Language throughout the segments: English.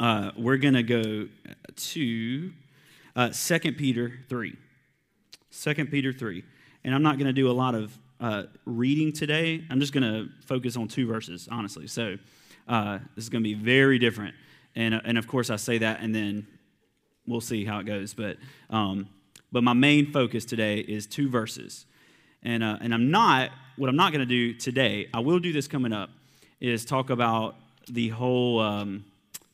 uh, we're going to go to uh, 2 Peter 3. 2 Peter 3. And I'm not going to do a lot of uh, reading today. I'm just going to focus on two verses, honestly. So uh, this is going to be very different. And, uh, and of course, I say that, and then we'll see how it goes. But, um, but my main focus today is two verses. And, uh, and I'm not, what I'm not going to do today, I will do this coming up, is talk about the whole um,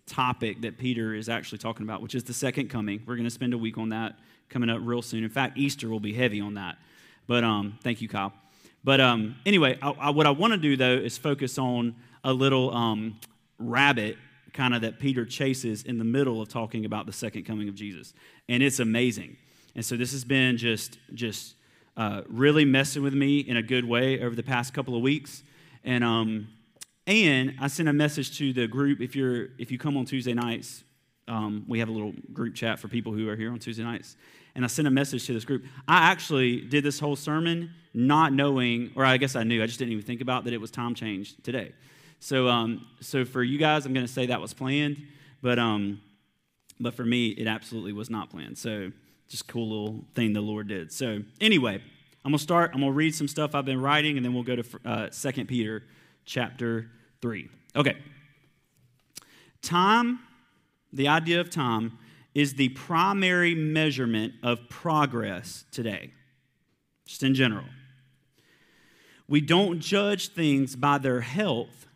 topic that Peter is actually talking about, which is the second coming. We're going to spend a week on that coming up real soon. In fact, Easter will be heavy on that. But um, thank you, Kyle. But um, anyway, I, I, what I want to do though is focus on a little um, rabbit kind of that Peter chases in the middle of talking about the second coming of Jesus, and it's amazing. And so this has been just just uh, really messing with me in a good way over the past couple of weeks, and um, and I sent a message to the group. If you're if you come on Tuesday nights, um, we have a little group chat for people who are here on Tuesday nights. And I sent a message to this group. I actually did this whole sermon not knowing, or I guess I knew, I just didn't even think about that it was time change today. So, um, so for you guys, I'm going to say that was planned, but um, but for me, it absolutely was not planned. So, just cool little thing the Lord did. So, anyway, I'm gonna start. I'm gonna read some stuff I've been writing, and then we'll go to uh, Second Peter, chapter three. Okay. Time the idea of time is the primary measurement of progress today, just in general. We don't judge things by their health,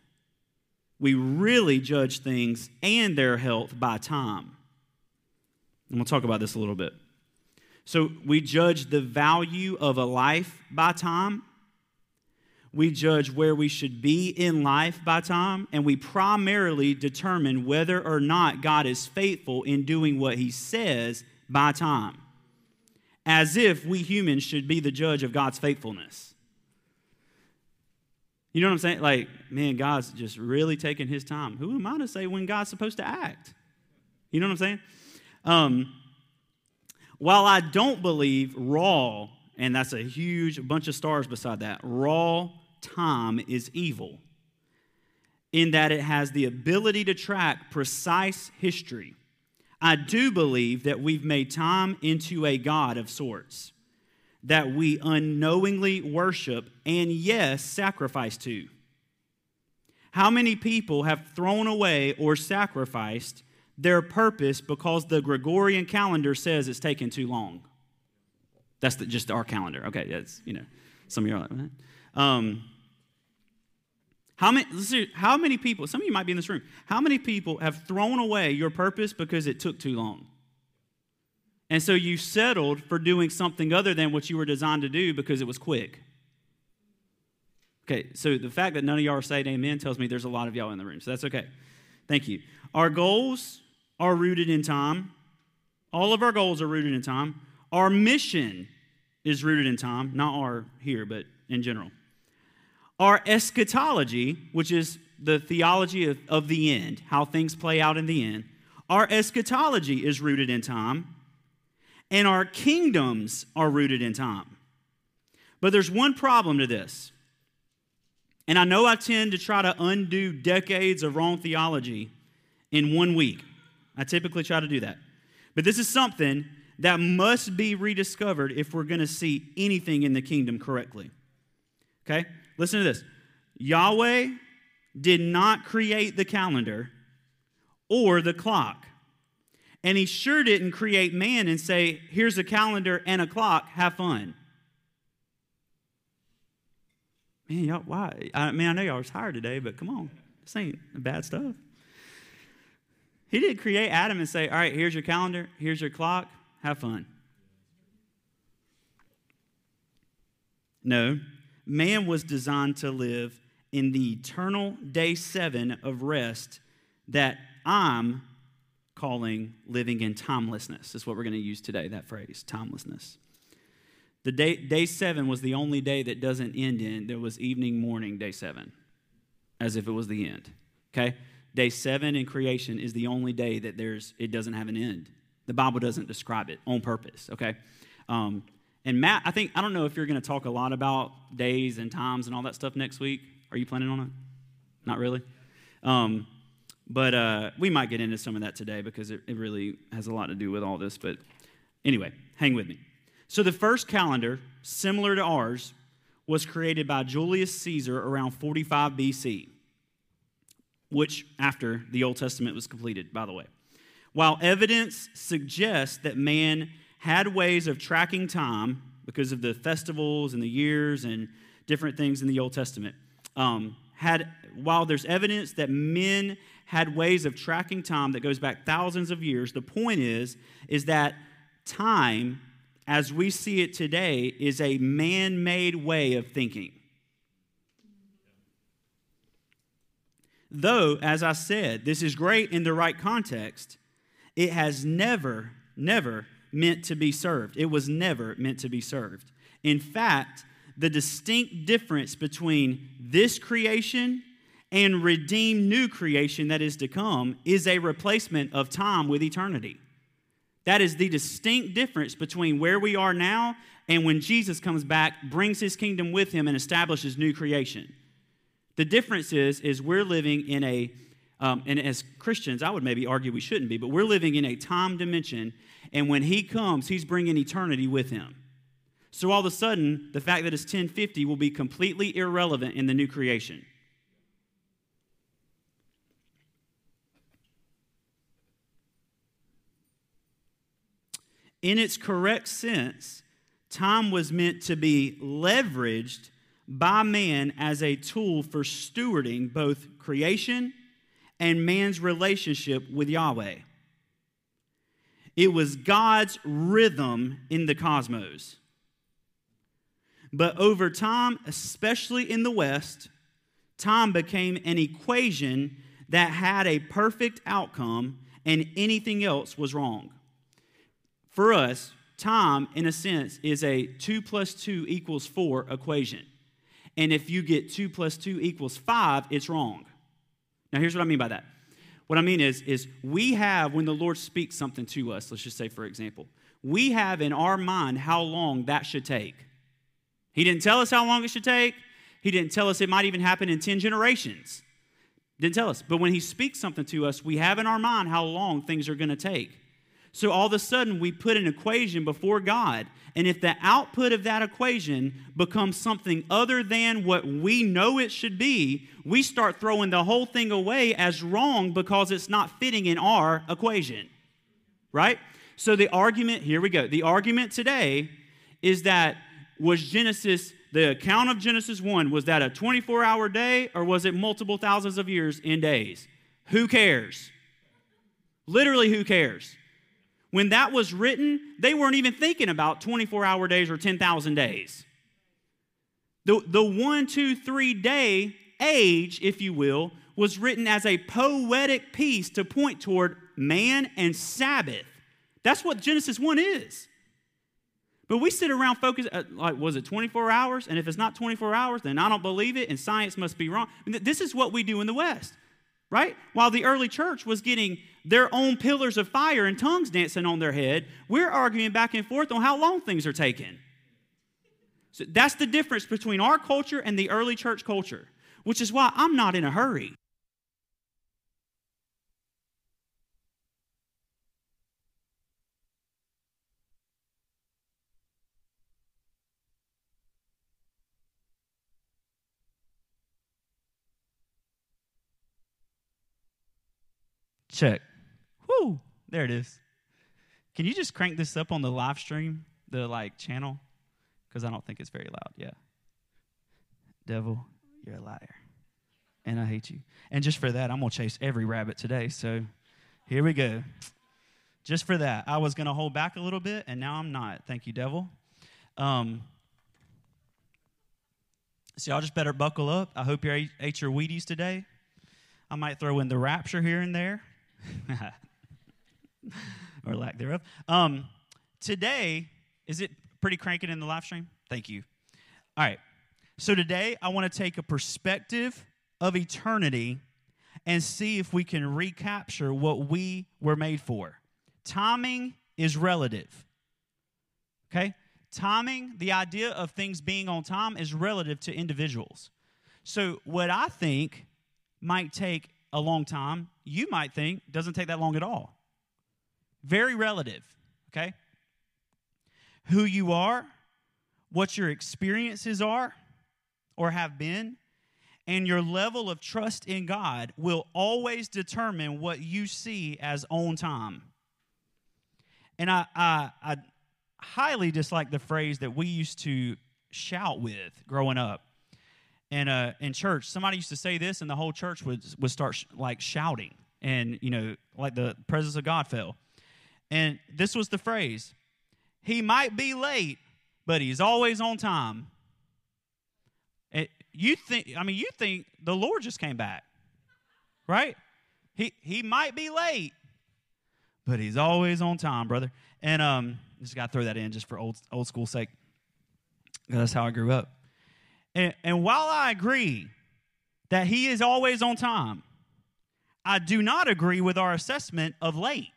we really judge things and their health by time. And we'll talk about this a little bit. So, we judge the value of a life by time, we judge where we should be in life by time, and we primarily determine whether or not God is faithful in doing what he says by time. As if we humans should be the judge of God's faithfulness. You know what I'm saying? Like, man, God's just really taking his time. Who am I to say when God's supposed to act? You know what I'm saying? Um, while I don't believe raw, and that's a huge bunch of stars beside that, raw time is evil in that it has the ability to track precise history. I do believe that we've made time into a God of sorts that we unknowingly worship and, yes, sacrifice to. How many people have thrown away or sacrificed their purpose because the Gregorian calendar says it's taken too long? That's the, just our calendar. Okay, that's, you know, some of you are like, um, how many, see, how many people, some of you might be in this room, how many people have thrown away your purpose because it took too long? And so you settled for doing something other than what you were designed to do because it was quick. Okay, so the fact that none of y'all are saying amen tells me there's a lot of y'all in the room, so that's okay. Thank you. Our goals are rooted in time. All of our goals are rooted in time. Our mission is rooted in time, not our here, but in general. Our eschatology, which is the theology of, of the end, how things play out in the end, our eschatology is rooted in time, and our kingdoms are rooted in time. But there's one problem to this. And I know I tend to try to undo decades of wrong theology in one week. I typically try to do that. But this is something that must be rediscovered if we're going to see anything in the kingdom correctly. Okay? Listen to this Yahweh did not create the calendar or the clock. And he sure didn't create man and say, here's a calendar and a clock, have fun. Man, y'all, why? I mean, I know y'all are tired today, but come on. This ain't bad stuff. He didn't create Adam and say, all right, here's your calendar, here's your clock, have fun. No, man was designed to live in the eternal day seven of rest that I'm calling living in timelessness. Is what we're going to use today, that phrase, timelessness. The day, day seven was the only day that doesn't end in. There was evening, morning, day seven, as if it was the end. Okay? Day seven in creation is the only day that there's it doesn't have an end. The Bible doesn't describe it on purpose. Okay? Um, and Matt, I think, I don't know if you're going to talk a lot about days and times and all that stuff next week. Are you planning on it? Not really? Um, But uh, we might get into some of that today because it, it really has a lot to do with all this. But anyway, hang with me. So the first calendar, similar to ours, was created by Julius Caesar around 45 BC, which after the Old Testament was completed, by the way. While evidence suggests that man had ways of tracking time because of the festivals and the years and different things in the Old Testament, um, had while there's evidence that men had ways of tracking time that goes back thousands of years, the point is is that time as we see it today is a man-made way of thinking. Though, as I said, this is great in the right context, it has never, never meant to be served. It was never meant to be served. In fact, the distinct difference between this creation and redeemed new creation that is to come is a replacement of time with eternity. That is the distinct difference between where we are now and when Jesus comes back, brings his kingdom with him, and establishes new creation. The difference is, is we're living in a, um, and as Christians, I would maybe argue we shouldn't be, but we're living in a time dimension, and when he comes, he's bringing eternity with him. So all of a sudden, the fact that it's 1050 will be completely irrelevant in the new creation. In its correct sense, time was meant to be leveraged by man as a tool for stewarding both creation and man's relationship with Yahweh. It was God's rhythm in the cosmos. But over time, especially in the West, time became an equation that had a perfect outcome and anything else was wrong. For us, time, in a sense, is a 2 plus 2 equals 4 equation. And if you get 2 plus 2 equals 5, it's wrong. Now, here's what I mean by that. What I mean is, is we have, when the Lord speaks something to us, let's just say, for example, we have in our mind how long that should take. He didn't tell us how long it should take. He didn't tell us it might even happen in 10 generations. Didn't tell us. But when he speaks something to us, we have in our mind how long things are going to take. So all of a sudden, we put an equation before God. And if the output of that equation becomes something other than what we know it should be, we start throwing the whole thing away as wrong because it's not fitting in our equation. Right? So the argument, here we go. The argument today is that was Genesis, the account of Genesis 1, was that a 24 hour day or was it multiple thousands of years in days? Who cares? Literally, who cares? When that was written, they weren't even thinking about 24 hour days or 10,000 days. The, the one, two, three day age, if you will, was written as a poetic piece to point toward man and Sabbath. That's what Genesis 1 is. But we sit around focused, uh, like, was it 24 hours? And if it's not 24 hours, then I don't believe it, and science must be wrong. This is what we do in the West right? While the early church was getting their own pillars of fire and tongues dancing on their head, we're arguing back and forth on how long things are taking. So that's the difference between our culture and the early church culture, which is why I'm not in a hurry. Check. Whoo, there it is. Can you just crank this up on the live stream, the like channel? Because I don't think it's very loud. Yeah. Devil, you're a liar. And I hate you. And just for that, I'm going to chase every rabbit today. So here we go. Just for that, I was going to hold back a little bit, and now I'm not. Thank you, devil. Um, so y'all just better buckle up. I hope you ate your Wheaties today. I might throw in the rapture here and there. or lack thereof. Um, today, is it pretty cranking in the live stream? Thank you. All right. So today, I want to take a perspective of eternity and see if we can recapture what we were made for. Timing is relative. Okay? Timing, the idea of things being on time, is relative to individuals. So, what I think might take a long time you might think doesn't take that long at all. Very relative, okay? Who you are, what your experiences are or have been, and your level of trust in God will always determine what you see as on time. And I, I, I highly dislike the phrase that we used to shout with growing up. And uh, in church, somebody used to say this, and the whole church would, would start sh- like shouting, and you know, like the presence of God fell. And this was the phrase He might be late, but He's always on time. It, you think, I mean, you think the Lord just came back, right? He, he might be late, but He's always on time, brother. And um, just got to throw that in just for old, old school sake. That's how I grew up. And, and while I agree that he is always on time, I do not agree with our assessment of late.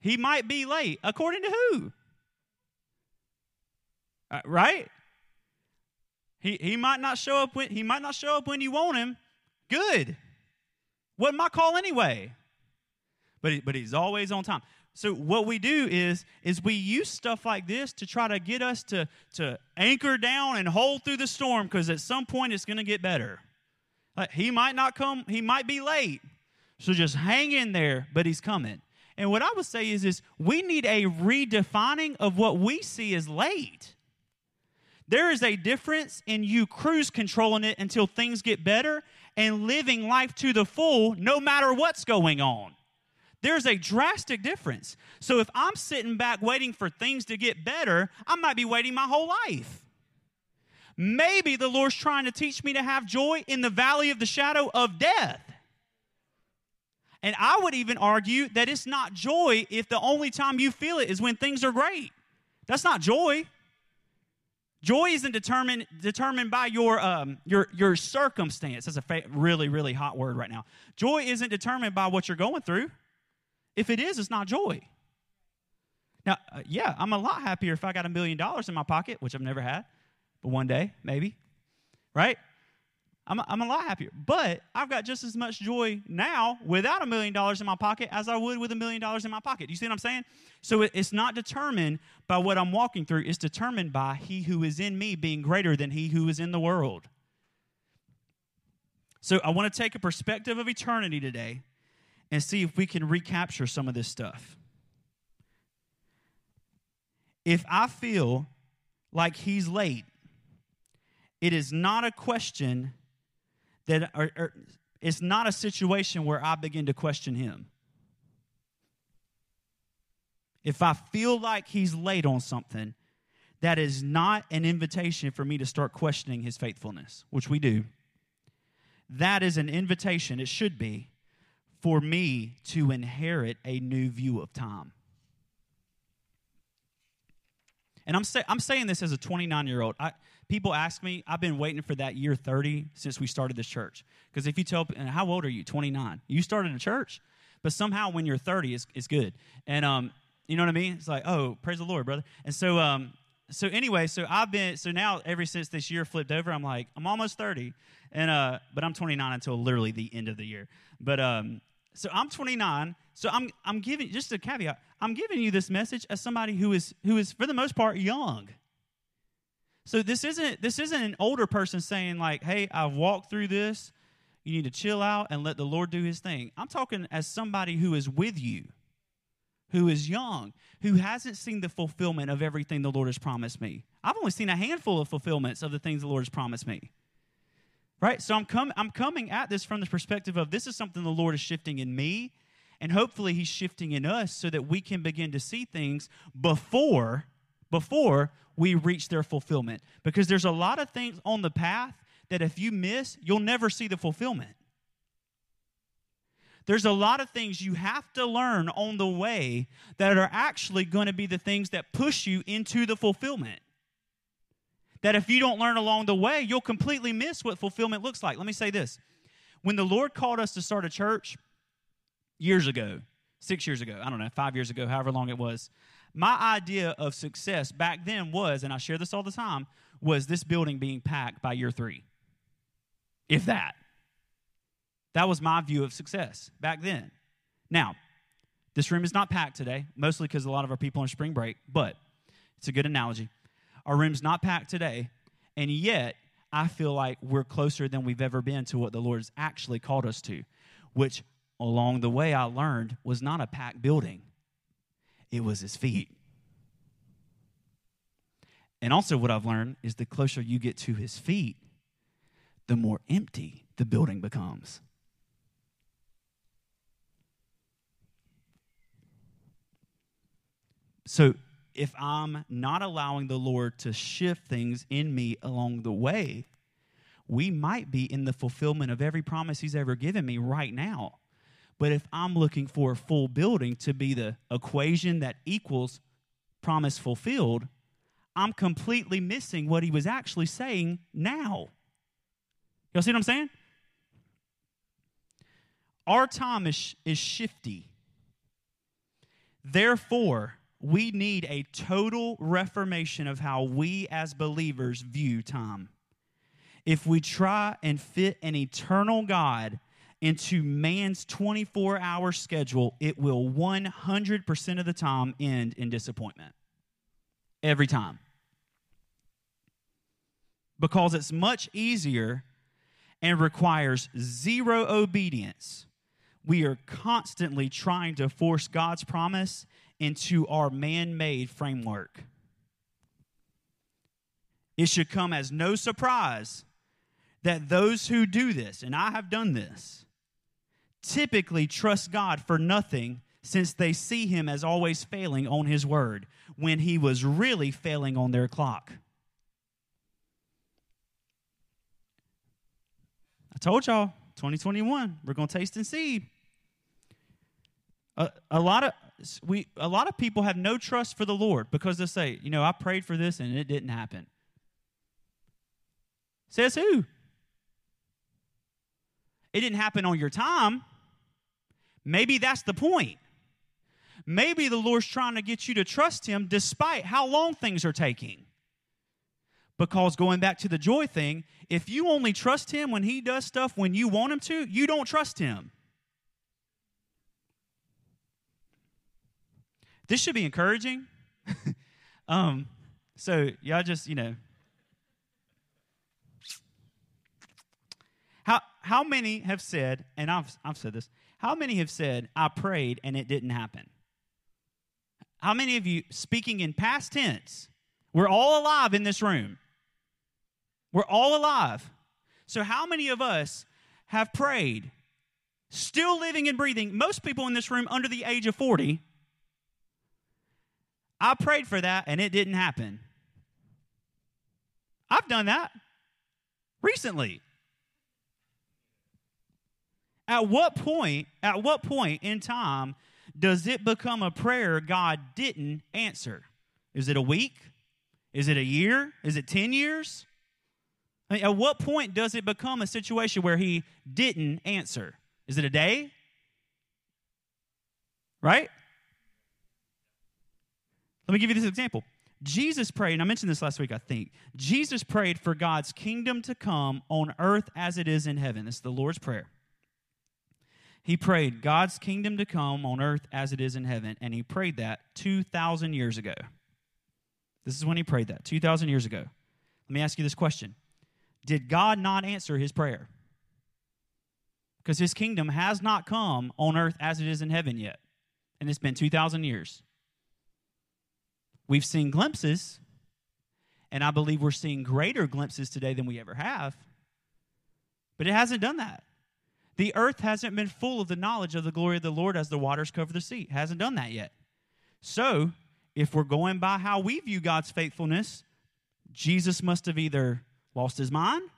He might be late. According to who? Uh, right? He, he might not show up when he might not show up when you want him. Good. Wasn't my call anyway. But, he, but he's always on time so what we do is is we use stuff like this to try to get us to to anchor down and hold through the storm because at some point it's going to get better. Like he might not come he might be late. So just hang in there but he's coming. And what i would say is is we need a redefining of what we see as late. There is a difference in you cruise controlling it until things get better and living life to the full no matter what's going on there's a drastic difference. So if I'm sitting back waiting for things to get better, I might be waiting my whole life. Maybe the Lord's trying to teach me to have joy in the valley of the shadow of death. And I would even argue that it's not joy if the only time you feel it is when things are great. That's not joy. Joy isn't determined determined by your um, your your circumstance. That's a fa- really really hot word right now. Joy isn't determined by what you're going through. If it is, it's not joy. Now, uh, yeah, I'm a lot happier if I got a million dollars in my pocket, which I've never had, but one day, maybe, right? I'm, I'm a lot happier. But I've got just as much joy now without a million dollars in my pocket as I would with a million dollars in my pocket. You see what I'm saying? So it, it's not determined by what I'm walking through, it's determined by He who is in me being greater than He who is in the world. So I want to take a perspective of eternity today and see if we can recapture some of this stuff. If I feel like he's late, it is not a question that, or, or, it's not a situation where I begin to question him. If I feel like he's late on something, that is not an invitation for me to start questioning his faithfulness, which we do. That is an invitation, it should be, for me to inherit a new view of time. And I'm, say, I'm saying this as a 29 year old. People ask me, I've been waiting for that year 30 since we started this church. Because if you tell, how old are you? 29. You started a church, but somehow when you're 30, it's, it's good. And, um, you know what I mean? It's like, oh, praise the Lord, brother. And so, um, so anyway, so I've been, so now ever since this year flipped over, I'm like, I'm almost 30. And, uh, but I'm 29 until literally the end of the year. But, um, so I'm 29. So I'm I'm giving just a caveat. I'm giving you this message as somebody who is who is for the most part young. So this isn't this isn't an older person saying like, "Hey, I've walked through this. You need to chill out and let the Lord do his thing." I'm talking as somebody who is with you, who is young, who hasn't seen the fulfillment of everything the Lord has promised me. I've only seen a handful of fulfillments of the things the Lord has promised me. Right? So I'm, com- I'm coming at this from the perspective of this is something the Lord is shifting in me, and hopefully He's shifting in us so that we can begin to see things before, before we reach their fulfillment. Because there's a lot of things on the path that if you miss, you'll never see the fulfillment. There's a lot of things you have to learn on the way that are actually going to be the things that push you into the fulfillment that if you don't learn along the way, you'll completely miss what fulfillment looks like. Let me say this. When the Lord called us to start a church years ago, six years ago, I don't know, five years ago, however long it was, my idea of success back then was, and I share this all the time, was this building being packed by year three. If that. That was my view of success back then. Now, this room is not packed today, mostly because a lot of our people are on spring break, but it's a good analogy. Our room's not packed today, and yet I feel like we're closer than we've ever been to what the Lord has actually called us to, which along the way I learned was not a packed building, it was His feet. And also, what I've learned is the closer you get to His feet, the more empty the building becomes. So if I'm not allowing the Lord to shift things in me along the way, we might be in the fulfillment of every promise He's ever given me right now. But if I'm looking for a full building to be the equation that equals promise fulfilled, I'm completely missing what He was actually saying now. Y'all see what I'm saying? Our time is, is shifty. Therefore, we need a total reformation of how we as believers view time. If we try and fit an eternal God into man's 24 hour schedule, it will 100% of the time end in disappointment. Every time. Because it's much easier and requires zero obedience. We are constantly trying to force God's promise into our man made framework. It should come as no surprise that those who do this, and I have done this, typically trust God for nothing since they see Him as always failing on His word when He was really failing on their clock. I told y'all, 2021, we're going to taste and see. A, a lot of we a lot of people have no trust for the Lord because they say, you know, I prayed for this and it didn't happen. Says who? It didn't happen on your time. Maybe that's the point. Maybe the Lord's trying to get you to trust Him despite how long things are taking. Because going back to the joy thing, if you only trust Him when He does stuff when you want Him to, you don't trust Him. This should be encouraging. um, so y'all just, you know. How how many have said, and I've I've said this, how many have said, I prayed and it didn't happen? How many of you, speaking in past tense, we're all alive in this room? We're all alive. So, how many of us have prayed, still living and breathing? Most people in this room under the age of 40 I prayed for that and it didn't happen. I've done that recently. At what point, at what point in time does it become a prayer God didn't answer? Is it a week? Is it a year? Is it 10 years? I mean, at what point does it become a situation where he didn't answer? Is it a day? Right? Let me give you this example. Jesus prayed, and I mentioned this last week, I think. Jesus prayed for God's kingdom to come on earth as it is in heaven. It's the Lord's Prayer. He prayed God's kingdom to come on earth as it is in heaven, and he prayed that 2,000 years ago. This is when he prayed that, 2,000 years ago. Let me ask you this question Did God not answer his prayer? Because his kingdom has not come on earth as it is in heaven yet, and it's been 2,000 years. We've seen glimpses, and I believe we're seeing greater glimpses today than we ever have. But it hasn't done that. The earth hasn't been full of the knowledge of the glory of the Lord as the waters cover the sea. It hasn't done that yet. So, if we're going by how we view God's faithfulness, Jesus must have either lost his mind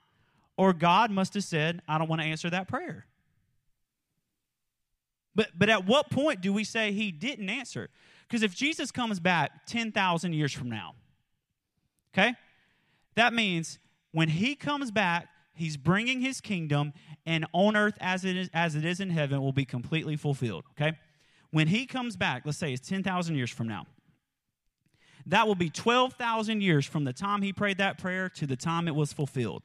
or God must have said, I don't want to answer that prayer. But, but at what point do we say he didn't answer? Because if Jesus comes back 10,000 years from now, okay, that means when he comes back, he's bringing his kingdom, and on earth as it is, as it is in heaven will be completely fulfilled, okay? When he comes back, let's say it's 10,000 years from now, that will be 12,000 years from the time he prayed that prayer to the time it was fulfilled.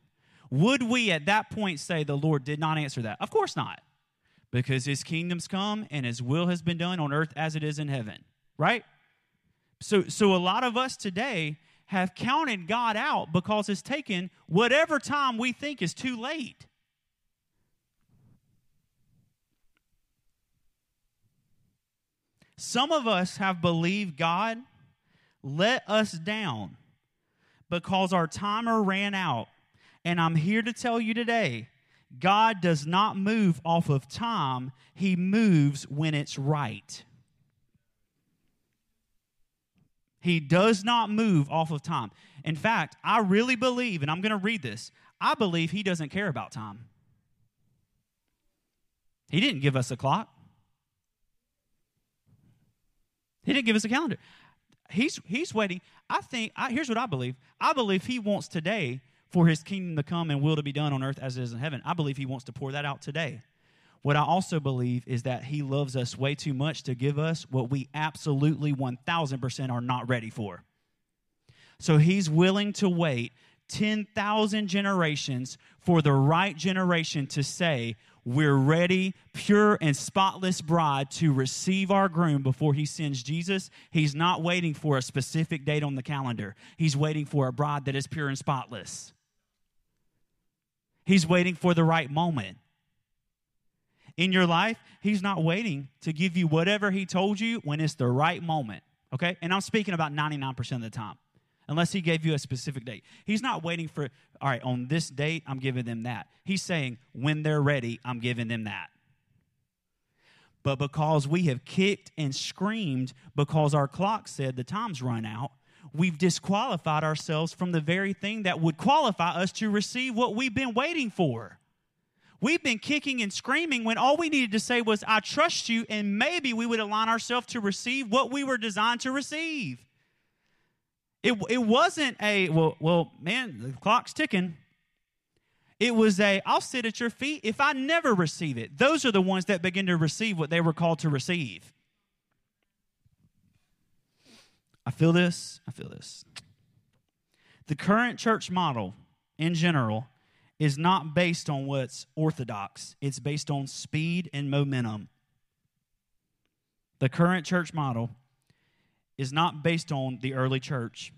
would we at that point say the Lord did not answer that? Of course not. Because his kingdom's come and his will has been done on earth as it is in heaven, right? So, so a lot of us today have counted God out because it's taken whatever time we think is too late. Some of us have believed God let us down because our timer ran out. And I'm here to tell you today God does not move off of time, He moves when it's right. He does not move off of time. In fact, I really believe, and I'm going to read this, I believe He doesn't care about time. He didn't give us a clock. He didn't give us a calendar. He's, he's waiting. I think, I, here's what I believe I believe he wants today for his kingdom to come and will to be done on earth as it is in heaven. I believe he wants to pour that out today. What I also believe is that he loves us way too much to give us what we absolutely 1000% are not ready for. So he's willing to wait 10,000 generations for the right generation to say, we're ready, pure and spotless bride to receive our groom before he sends Jesus. He's not waiting for a specific date on the calendar. He's waiting for a bride that is pure and spotless. He's waiting for the right moment. In your life, he's not waiting to give you whatever he told you when it's the right moment. Okay? And I'm speaking about 99% of the time unless he gave you a specific date. He's not waiting for, all right, on this date, I'm giving them that. He's saying, when they're ready, I'm giving them that. But because we have kicked and screamed because our clock said the time's run out, we've disqualified ourselves from the very thing that would qualify us to receive what we've been waiting for. We've been kicking and screaming when all we needed to say was, I trust you, and maybe we would align ourselves to receive what we were designed to receive. It, it wasn't a, well, well, man, the clock's ticking. It was a, I'll sit at your feet if I never receive it. Those are the ones that begin to receive what they were called to receive. I feel this. I feel this. The current church model in general is not based on what's orthodox, it's based on speed and momentum. The current church model is not based on the early church,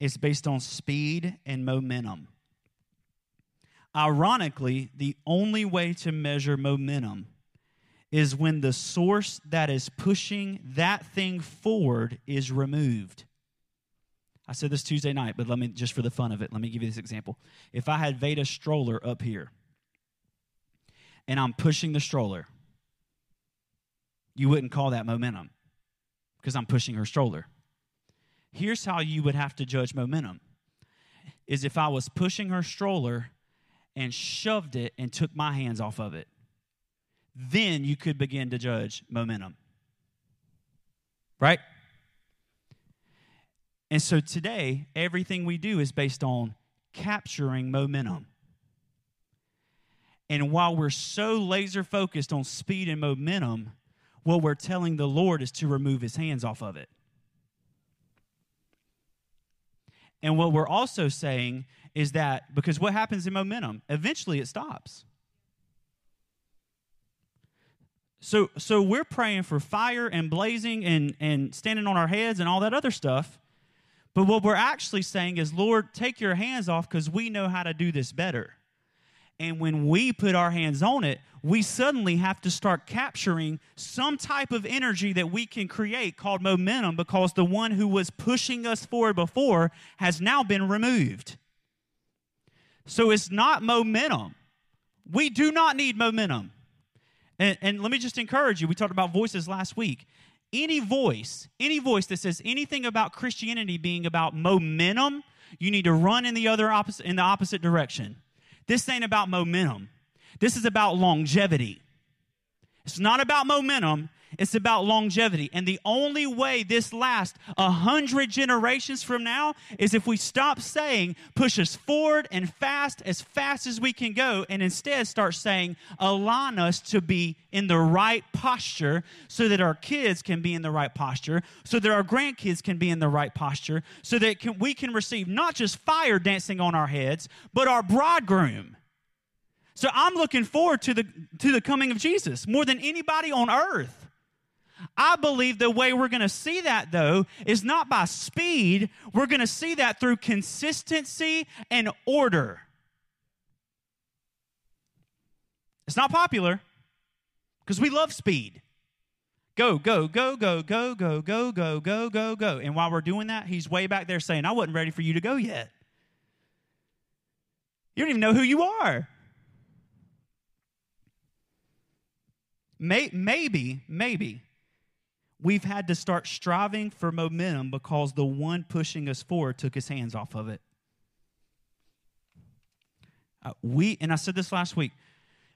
it's based on speed and momentum. Ironically, the only way to measure momentum is when the source that is pushing that thing forward is removed. I said this Tuesday night, but let me just for the fun of it, let me give you this example. If I had Veda stroller up here and I'm pushing the stroller, you wouldn't call that momentum because I'm pushing her stroller. Here's how you would have to judge momentum is if I was pushing her stroller and shoved it and took my hands off of it. Then you could begin to judge momentum. Right? And so today, everything we do is based on capturing momentum. And while we're so laser focused on speed and momentum, what we're telling the Lord is to remove his hands off of it. And what we're also saying is that because what happens in momentum, eventually it stops. So, so we're praying for fire and blazing and, and standing on our heads and all that other stuff. But what we're actually saying is, Lord, take your hands off because we know how to do this better. And when we put our hands on it, we suddenly have to start capturing some type of energy that we can create called momentum because the one who was pushing us forward before has now been removed. So it's not momentum. We do not need momentum. And, and let me just encourage you. We talked about voices last week. Any voice, any voice that says anything about Christianity being about momentum, you need to run in the other opposite in the opposite direction. This ain't about momentum. This is about longevity. It's not about momentum, It's about longevity. And the only way this lasts a hundred generations from now is if we stop saying, push us forward and fast as fast as we can go, and instead start saying, align us to be in the right posture so that our kids can be in the right posture, so that our grandkids can be in the right posture, so that can, we can receive not just fire dancing on our heads, but our bridegroom. So I'm looking forward to the to the coming of Jesus more than anybody on earth. I believe the way we're going to see that, though, is not by speed. We're going to see that through consistency and order. It's not popular because we love speed. Go, go, go, go, go, go, go, go, go, go, go. And while we're doing that, he's way back there saying, I wasn't ready for you to go yet. You don't even know who you are. Maybe, maybe we've had to start striving for momentum because the one pushing us forward took his hands off of it. Uh, we, and I said this last week,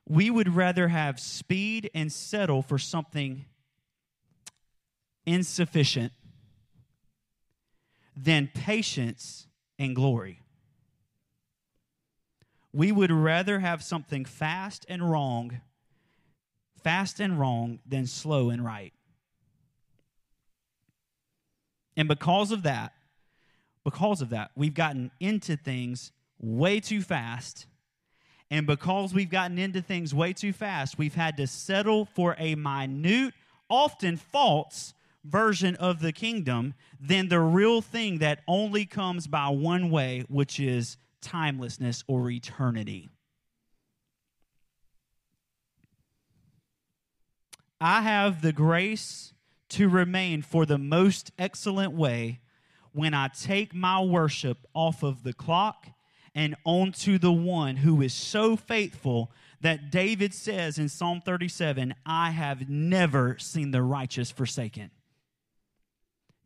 we would rather have speed and settle for something insufficient than patience and glory. We would rather have something fast and wrong, fast and wrong, than slow and right. And because of that, because of that, we've gotten into things way too fast. And because we've gotten into things way too fast, we've had to settle for a minute, often false version of the kingdom than the real thing that only comes by one way, which is timelessness or eternity. I have the grace to remain for the most excellent way when I take my worship off of the clock and onto the one who is so faithful that David says in Psalm 37 I have never seen the righteous forsaken.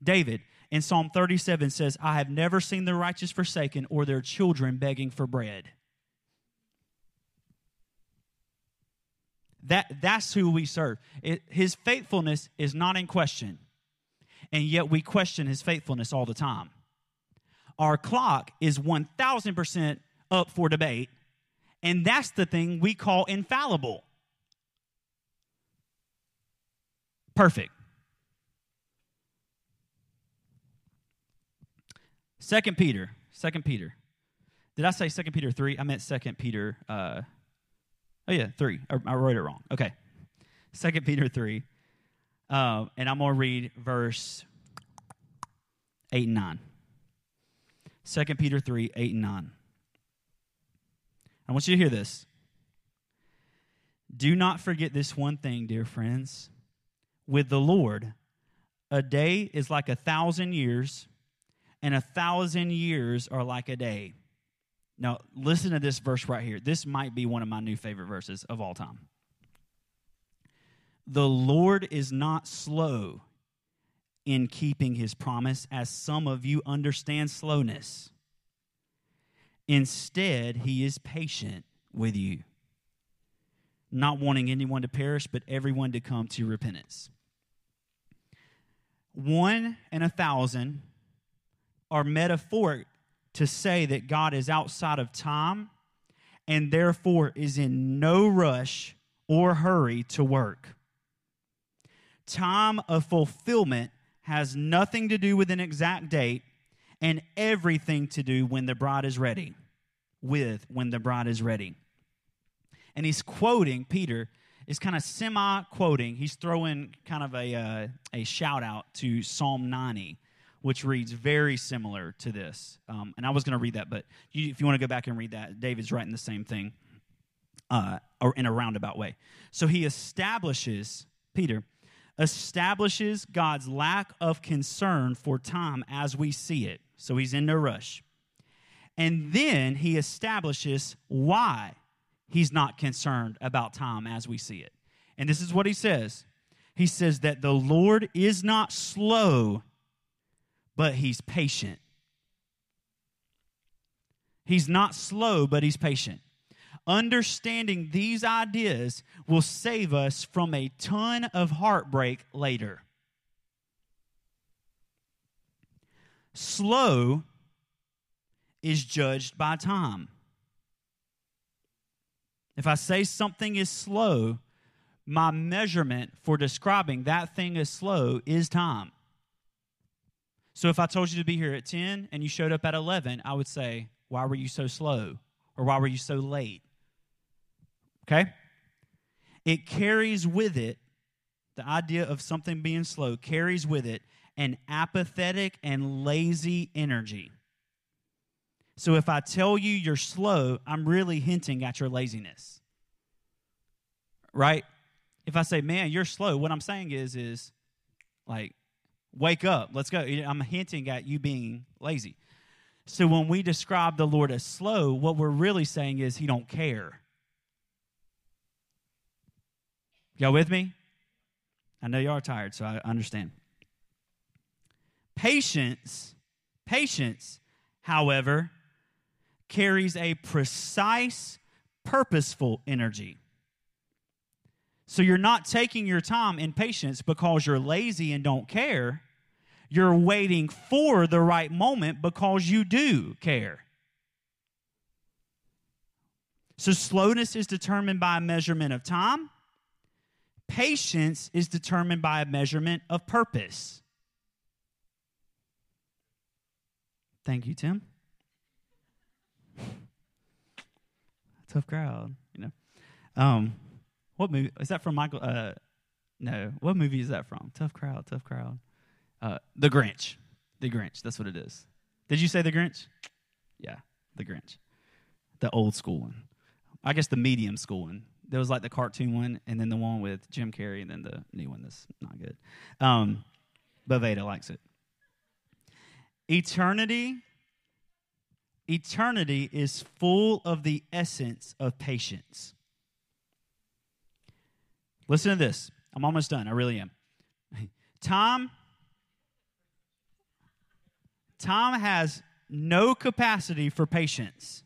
David in Psalm 37 says, I have never seen the righteous forsaken or their children begging for bread. That, that's who we serve. It, his faithfulness is not in question, and yet we question his faithfulness all the time. Our clock is 1000% up for debate, and that's the thing we call infallible. Perfect. Second Peter. Second Peter. Did I say Second Peter three? I meant Second Peter uh, Oh, yeah, three. I, wrote it wrong. Okay. Second Peter 3. Uh, and I'm to read verse 8 and 9. 2 Peter 3, 8 and 9. I want you to hear this. Do not forget this one thing, dear friends. With the Lord, a day is like a thousand years, and a thousand years are like a day. Now, listen to this verse right here. This might be one of my new favorite verses of all time. The Lord is not slow in keeping his promise, as some of you understand slowness. Instead, he is patient with you, not wanting anyone to perish, but everyone to come to repentance. One and a thousand are metaphoric to say that God is outside of time and therefore is in no rush or hurry to work. Time of fulfillment has nothing to do with an exact date and everything to do when the bride is ready. With when the bride is ready. And he's quoting, Peter is kind of semi quoting, he's throwing kind of a, uh, a shout out to Psalm 90 which reads very similar to this. Um, and I was going to read that, but you, if you want to go back and read that, David's writing the same thing uh, or in a roundabout way. So he establishes, Peter, establishes God's lack of concern for time as we see it. So he's in no rush. And then he establishes why he's not concerned about time as we see it. And this is what he says He says that the Lord is not slow but he's patient. He's not slow, but he's patient. Understanding these ideas will save us from a ton of heartbreak later. Slow is judged by time. If I say something is slow, my measurement for describing that thing as slow is time. So if I told you to be here at 10 and you showed up at 11, I would say, Why were you so slow? Or why were you so late? Okay? It carries with it, the idea of something being slow carries with it an apathetic and lazy energy. So if I tell you you're slow, I'm really hinting at your laziness. Right? If I say, "Man, you're slow," what I'm saying is is like wake up, let's go. I'm hinting at you being lazy. So when we describe the Lord as slow, what we're really saying is he don't care. Y'all with me? I know you are tired, so I understand. Patience, patience, however, carries a precise, purposeful energy. So you're not taking your time in patience because you're lazy and don't care. You're waiting for the right moment because you do care. So slowness is determined by a measurement of time. Patience is determined by a measurement of purpose. Thank you, Tim. Tough crowd, you know. Um, what movie is that from? Michael? Uh, no, what movie is that from? Tough crowd, tough crowd. Uh, the Grinch. The Grinch. That's what it is. Did you say the Grinch? Yeah, the Grinch. The old school one. I guess the medium school one. There was like the cartoon one, and then the one with Jim Carrey, and then the new one that's not good. Um, but Veda likes it. Eternity, eternity is full of the essence of patience. Listen to this. I'm almost done. I really am. Time, time has no capacity for patience.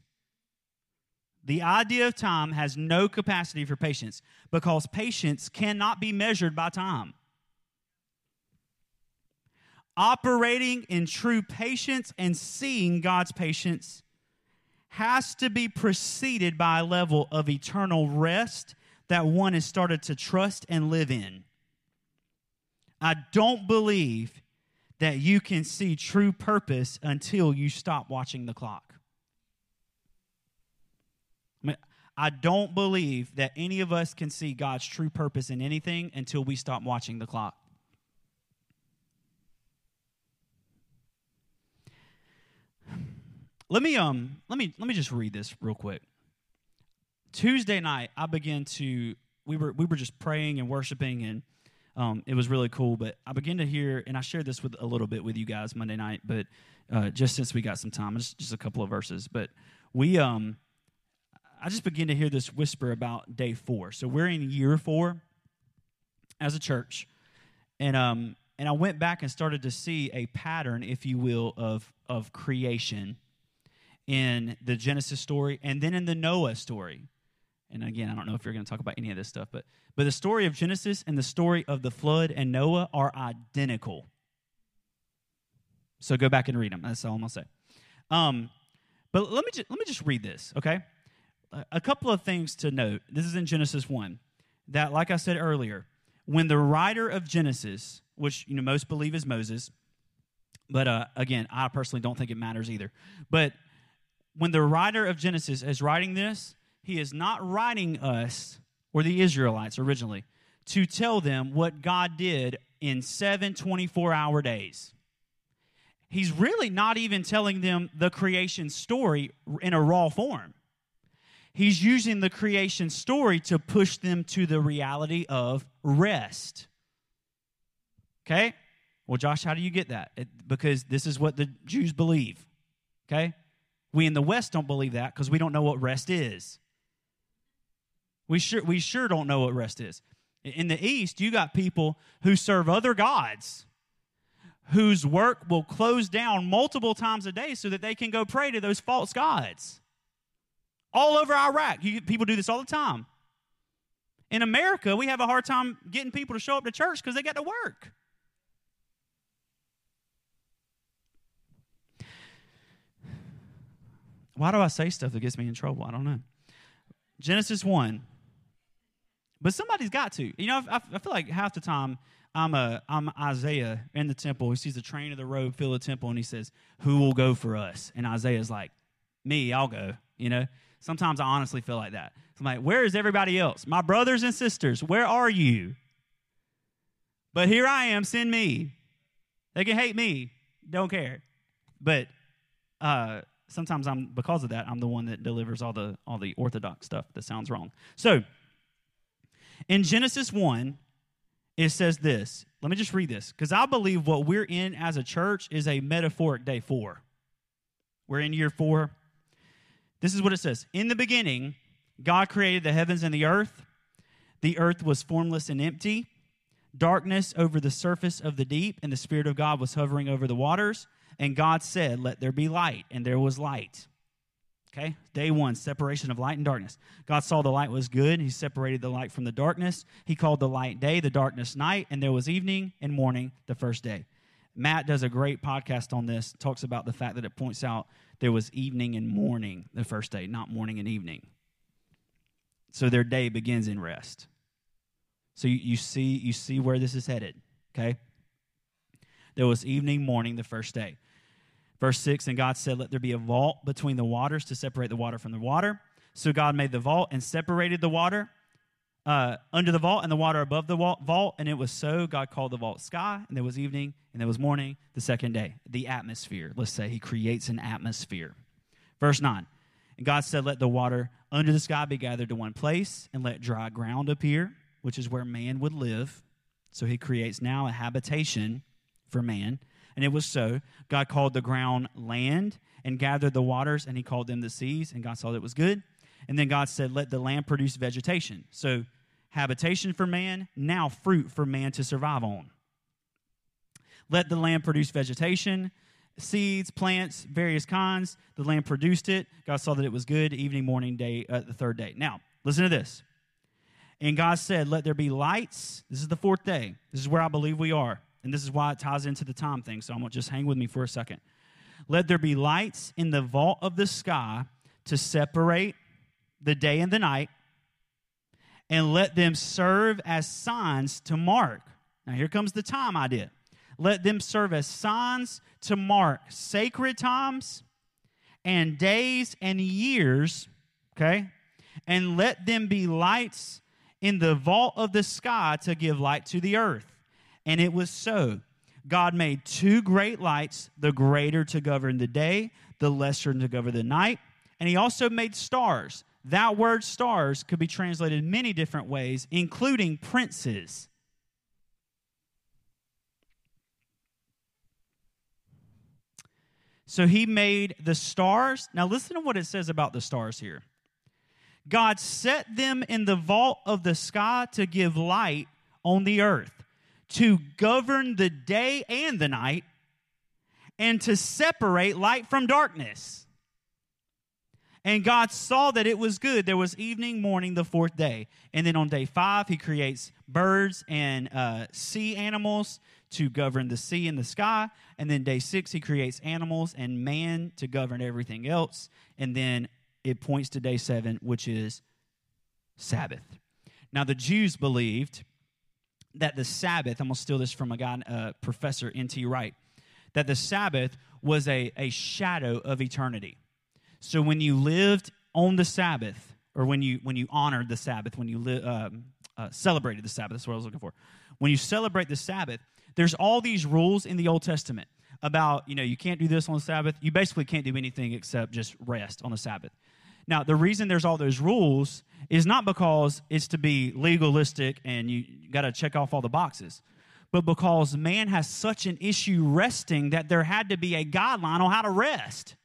The idea of time has no capacity for patience because patience cannot be measured by time. Operating in true patience and seeing God's patience has to be preceded by a level of eternal rest that one has started to trust and live in. I don't believe that you can see true purpose until you stop watching the clock. I, mean, I don't believe that any of us can see God's true purpose in anything until we stop watching the clock. Let me um let me let me just read this real quick. Tuesday night, I began to we were we were just praying and worshiping, and um, it was really cool. But I began to hear, and I shared this with a little bit with you guys Monday night, but uh, just since we got some time, just just a couple of verses. But we um, I just began to hear this whisper about day four. So we're in year four as a church, and um, and I went back and started to see a pattern, if you will, of of creation in the Genesis story and then in the Noah story and again, I don't know if you're going to talk about any of this stuff, but but the story of Genesis and the story of the flood and Noah are identical. So go back and read them. That's all I'm gonna say. Um, but let me just, let me just read this, okay? A couple of things to note. This is in Genesis one. That, like I said earlier, when the writer of Genesis, which you know most believe is Moses, but uh, again, I personally don't think it matters either. But when the writer of Genesis is writing this, he is not writing us, or the Israelites originally, to tell them what God did in seven 24 hour days. He's really not even telling them the creation story in a raw form. He's using the creation story to push them to the reality of rest. Okay? Well, Josh, how do you get that? It, because this is what the Jews believe. Okay? We in the West don't believe that because we don't know what rest is. We sure, we sure don't know what rest is. In the East, you got people who serve other gods whose work will close down multiple times a day so that they can go pray to those false gods. all over Iraq. You, people do this all the time. In America, we have a hard time getting people to show up to church because they got to work. Why do I say stuff that gets me in trouble? I don't know. Genesis 1. But somebody's got to. You know, I, I feel like half the time I'm, a, I'm Isaiah in the temple. He sees the train of the robe fill the temple and he says, Who will go for us? And Isaiah's like, Me, I'll go. You know, sometimes I honestly feel like that. I'm like, Where is everybody else? My brothers and sisters, where are you? But here I am, send me. They can hate me, don't care. But uh, sometimes I'm because of that I'm the one that delivers all the all the orthodox stuff that sounds wrong. So in Genesis 1 it says this. Let me just read this cuz I believe what we're in as a church is a metaphoric day 4. We're in year 4. This is what it says. In the beginning God created the heavens and the earth. The earth was formless and empty. Darkness over the surface of the deep, and the Spirit of God was hovering over the waters. And God said, Let there be light, and there was light. Okay, day one, separation of light and darkness. God saw the light was good. He separated the light from the darkness. He called the light day, the darkness night, and there was evening and morning the first day. Matt does a great podcast on this, talks about the fact that it points out there was evening and morning the first day, not morning and evening. So their day begins in rest. So you, you see you see where this is headed, okay? There was evening, morning the first day. Verse 6 And God said, Let there be a vault between the waters to separate the water from the water. So God made the vault and separated the water uh, under the vault and the water above the vault. And it was so. God called the vault sky, and there was evening, and there was morning the second day. The atmosphere, let's say, He creates an atmosphere. Verse 9 And God said, Let the water under the sky be gathered to one place, and let dry ground appear, which is where man would live. So He creates now a habitation for man. And it was so. God called the ground land and gathered the waters, and he called them the seas, and God saw that it was good. And then God said, Let the land produce vegetation. So, habitation for man, now fruit for man to survive on. Let the land produce vegetation, seeds, plants, various kinds. The land produced it. God saw that it was good. Evening, morning, day, uh, the third day. Now, listen to this. And God said, Let there be lights. This is the fourth day. This is where I believe we are. And this is why it ties into the time thing. So I'm going to just hang with me for a second. Let there be lights in the vault of the sky to separate the day and the night, and let them serve as signs to mark. Now, here comes the time idea. Let them serve as signs to mark sacred times and days and years, okay? And let them be lights in the vault of the sky to give light to the earth. And it was so. God made two great lights, the greater to govern the day, the lesser to govern the night. And he also made stars. That word stars could be translated many different ways, including princes. So he made the stars. Now, listen to what it says about the stars here. God set them in the vault of the sky to give light on the earth to govern the day and the night, and to separate light from darkness. And God saw that it was good. There was evening, morning, the fourth day. And then on day five, He creates birds and uh, sea animals to govern the sea and the sky. And then day six, He creates animals and man to govern everything else. And then it points to day seven, which is Sabbath. Now, the Jews believed that the Sabbath, I'm going to steal this from a guy, uh, Professor N.T. Wright, that the Sabbath was a, a shadow of eternity. So when you lived on the Sabbath, or when you when you honored the Sabbath, when you li- um, uh, celebrated the Sabbath, that's what I was looking for. When you celebrate the Sabbath, there's all these rules in the Old Testament about you know you can't do this on the Sabbath. You basically can't do anything except just rest on the Sabbath. Now, the reason there's all those rules is not because it's to be legalistic and you got to check off all the boxes, but because man has such an issue resting that there had to be a guideline on how to rest.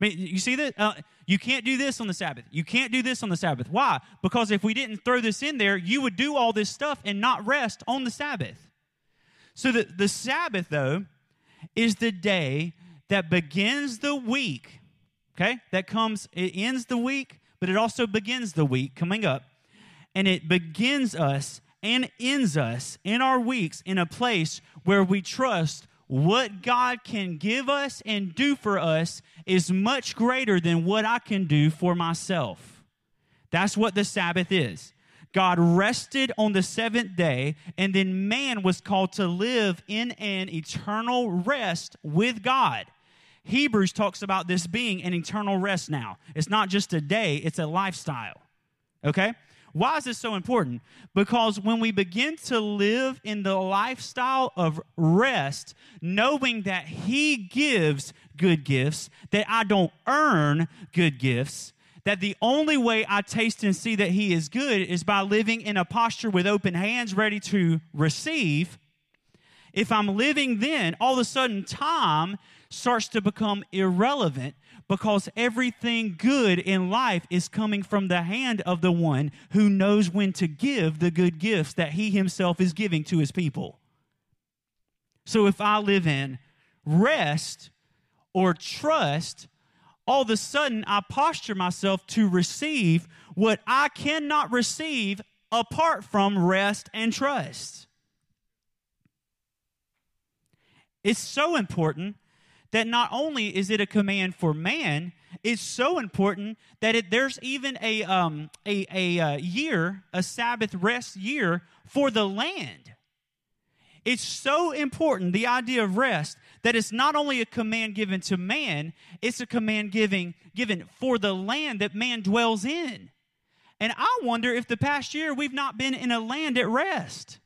I mean, you see that? Uh, you can't do this on the Sabbath. You can't do this on the Sabbath. Why? Because if we didn't throw this in there, you would do all this stuff and not rest on the Sabbath. So the, the Sabbath, though, is the day that begins the week okay? That comes, it ends the week, but it also begins the week coming up. And it begins us and ends us in our weeks in a place where we trust what God can give us and do for us is much greater than what I can do for myself. That's what the Sabbath is. God rested on the seventh day, and then man was called to live in an eternal rest with God. Hebrews talks about this being an eternal rest now. It's not just a day, it's a lifestyle. Okay? Why is this so important? Because when we begin to live in the lifestyle of rest, knowing that He gives good gifts, that I don't earn good gifts, that the only way I taste and see that He is good is by living in a posture with open hands, ready to receive. If I'm living then, all of a sudden time starts to become irrelevant because everything good in life is coming from the hand of the one who knows when to give the good gifts that he himself is giving to his people. So if I live in rest or trust, all of a sudden I posture myself to receive what I cannot receive apart from rest and trust. It's so important that not only is it a command for man, it's so important that it, there's even a, um, a, a, a uh, year, a Sabbath rest year for the land. It's so important, the idea of rest, that it's not only a command given to man, it's a command giving, given for the land that man dwells in. And I wonder if the past year we've not been in a land at rest.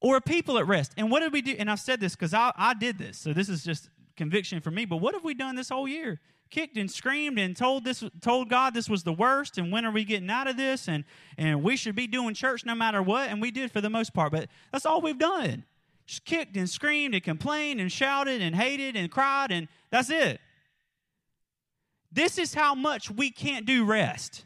Or people at rest. And what did we do? And I've said this because I, I did this, so this is just conviction for me. But what have we done this whole year? Kicked and screamed and told this told God this was the worst and when are we getting out of this and and we should be doing church no matter what and we did for the most part but that's all we've done just kicked and screamed and complained and shouted and hated and cried and that's it this is how much we can't do rest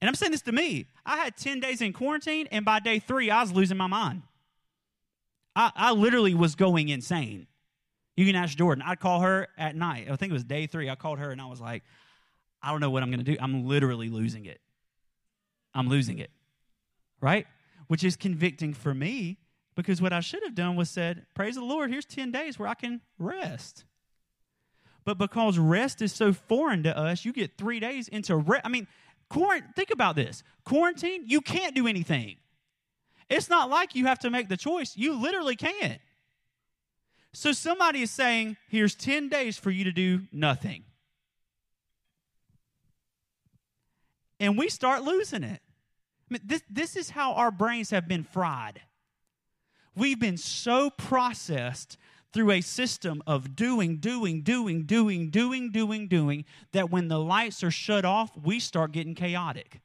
And I'm saying this to me. I had 10 days in quarantine, and by day three, I was losing my mind. I, I literally was going insane. You can ask Jordan. I'd call her at night. I think it was day three. I called her and I was like, I don't know what I'm going to do. I'm literally losing it. I'm losing it. Right? Which is convicting for me because what I should have done was said, Praise the Lord, here's 10 days where I can rest. But because rest is so foreign to us, you get three days into rest. I mean, Quarant- think about this quarantine, you can't do anything. It's not like you have to make the choice, you literally can't. So somebody is saying, here's 10 days for you to do nothing. And we start losing it. I mean, this, this is how our brains have been fried. We've been so processed through a system of doing, doing, doing, doing, doing, doing, doing, that when the lights are shut off, we start getting chaotic.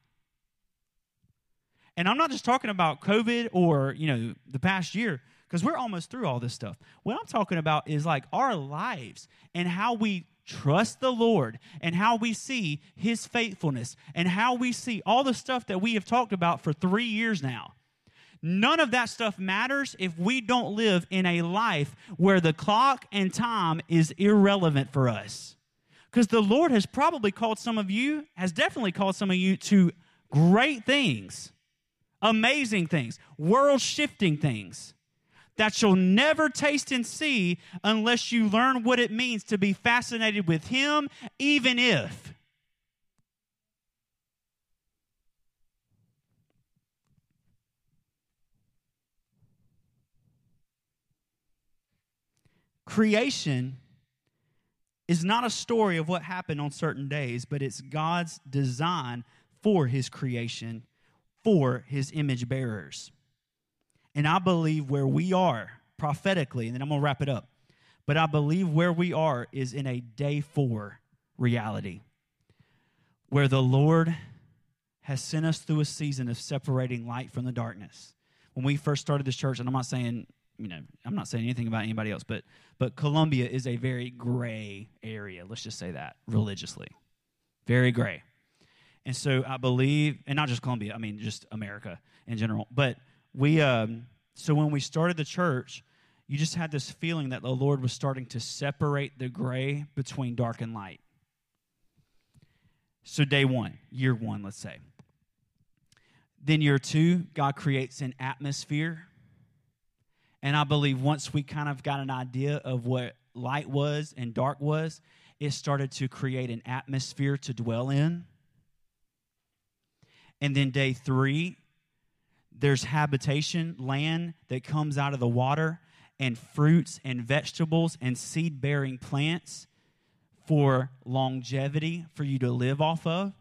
And I'm not just talking about COVID or, you know, the past year, because we're almost through all this stuff. What I'm talking about is like our lives and how we trust the Lord and how we see his faithfulness and how we see all the stuff that we have talked about for three years now. None of that stuff matters if we don't live in a life where the clock and time is irrelevant for us. Because the Lord has probably called some of you, has definitely called some of you to great things, amazing things, world shifting things that you'll never taste and see unless you learn what it means to be fascinated with Him, even if Creation is not a story of what happened on certain days, but it's God's design for his creation, for his image bearers. And I believe where we are prophetically, and then I'm going to wrap it up, but I believe where we are is in a day four reality where the Lord has sent us through a season of separating light from the darkness. When we first started this church, and I'm not saying you know, I'm not saying anything about anybody else, but but Columbia is a very gray area. Let's just say that religiously, very gray. And so I believe, and not just Columbia, I mean just America in general. But we, um, So when we started the church, you just had this feeling that the Lord was starting to separate the gray between dark and light. So, day one, year one, let's say. Then, year two, God creates an atmosphere. And I believe once we kind of got an idea of what light was and dark was, it started to create an atmosphere to dwell in. And then, day three, there's habitation, land that comes out of the water, and fruits and vegetables and seed bearing plants for longevity for you to live off of.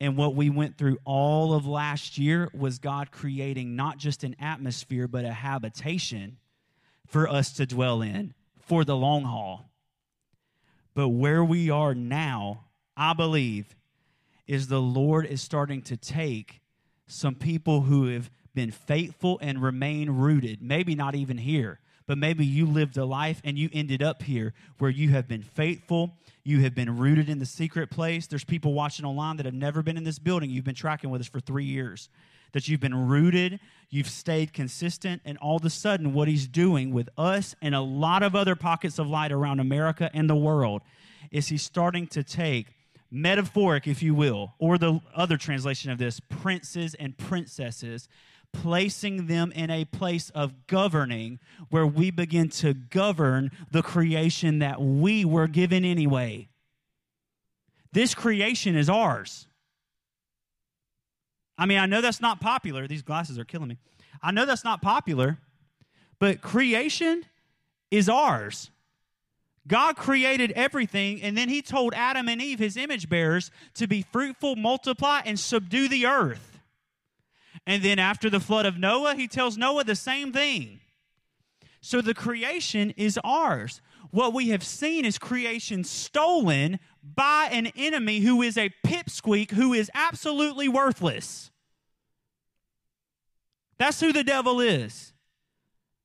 And what we went through all of last year was God creating not just an atmosphere, but a habitation for us to dwell in for the long haul. But where we are now, I believe, is the Lord is starting to take some people who have been faithful and remain rooted, maybe not even here, but maybe you lived a life and you ended up here where you have been faithful, you have been rooted in the secret place. There's people watching online that have never been in this building. You've been tracking with us for three years. That you've been rooted, you've stayed consistent, and all of a sudden, what he's doing with us and a lot of other pockets of light around America and the world is he's starting to take metaphoric, if you will, or the other translation of this, princes and princesses, placing them in a place of governing where we begin to govern the creation that we were given anyway. This creation is ours. I mean, I know that's not popular. These glasses are killing me. I know that's not popular, but creation is ours. God created everything, and then He told Adam and Eve, His image bearers, to be fruitful, multiply, and subdue the earth. And then after the flood of Noah, he tells Noah the same thing. So the creation is ours. What we have seen is creation stolen by an enemy who is a pipsqueak who is absolutely worthless. That's who the devil is.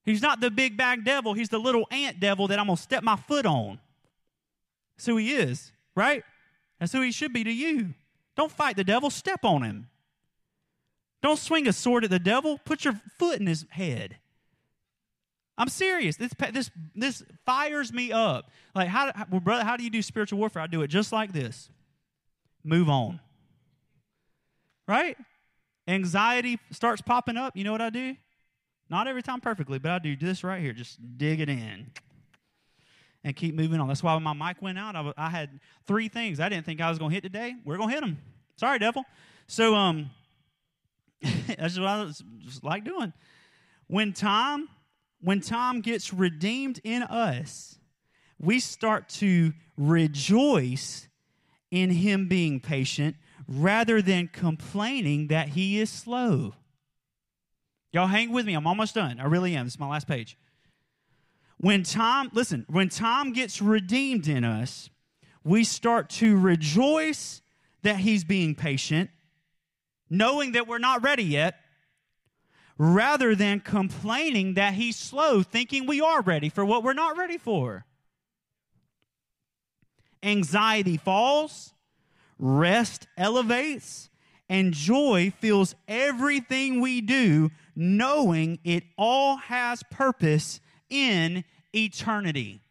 He's not the big bag devil, he's the little ant devil that I'm going to step my foot on. That's who he is, right? That's who he should be to you. Don't fight the devil, step on him. Don't swing a sword at the devil. Put your foot in his head. I'm serious. This this this fires me up. Like how, well, brother, how do you do spiritual warfare? I do it just like this. Move on. Right? Anxiety starts popping up. You know what I do? Not every time perfectly, but I do this right here. Just dig it in and keep moving on. That's why when my mic went out, I, I had three things I didn't think I was going to hit today. We're going to hit them. Sorry, devil. So, um, That's what I just like doing. When Tom, when Tom gets redeemed in us, we start to rejoice in him being patient rather than complaining that he is slow. Y'all hang with me. I'm almost done. I really am. This is my last page. When Tom, listen, when Tom gets redeemed in us, we start to rejoice that he's being patient knowing that we're not ready yet, rather than complaining that he's slow, thinking we are ready for what we're not ready for. Anxiety falls, rest elevates, and joy fills everything we do, knowing it all has purpose in eternity.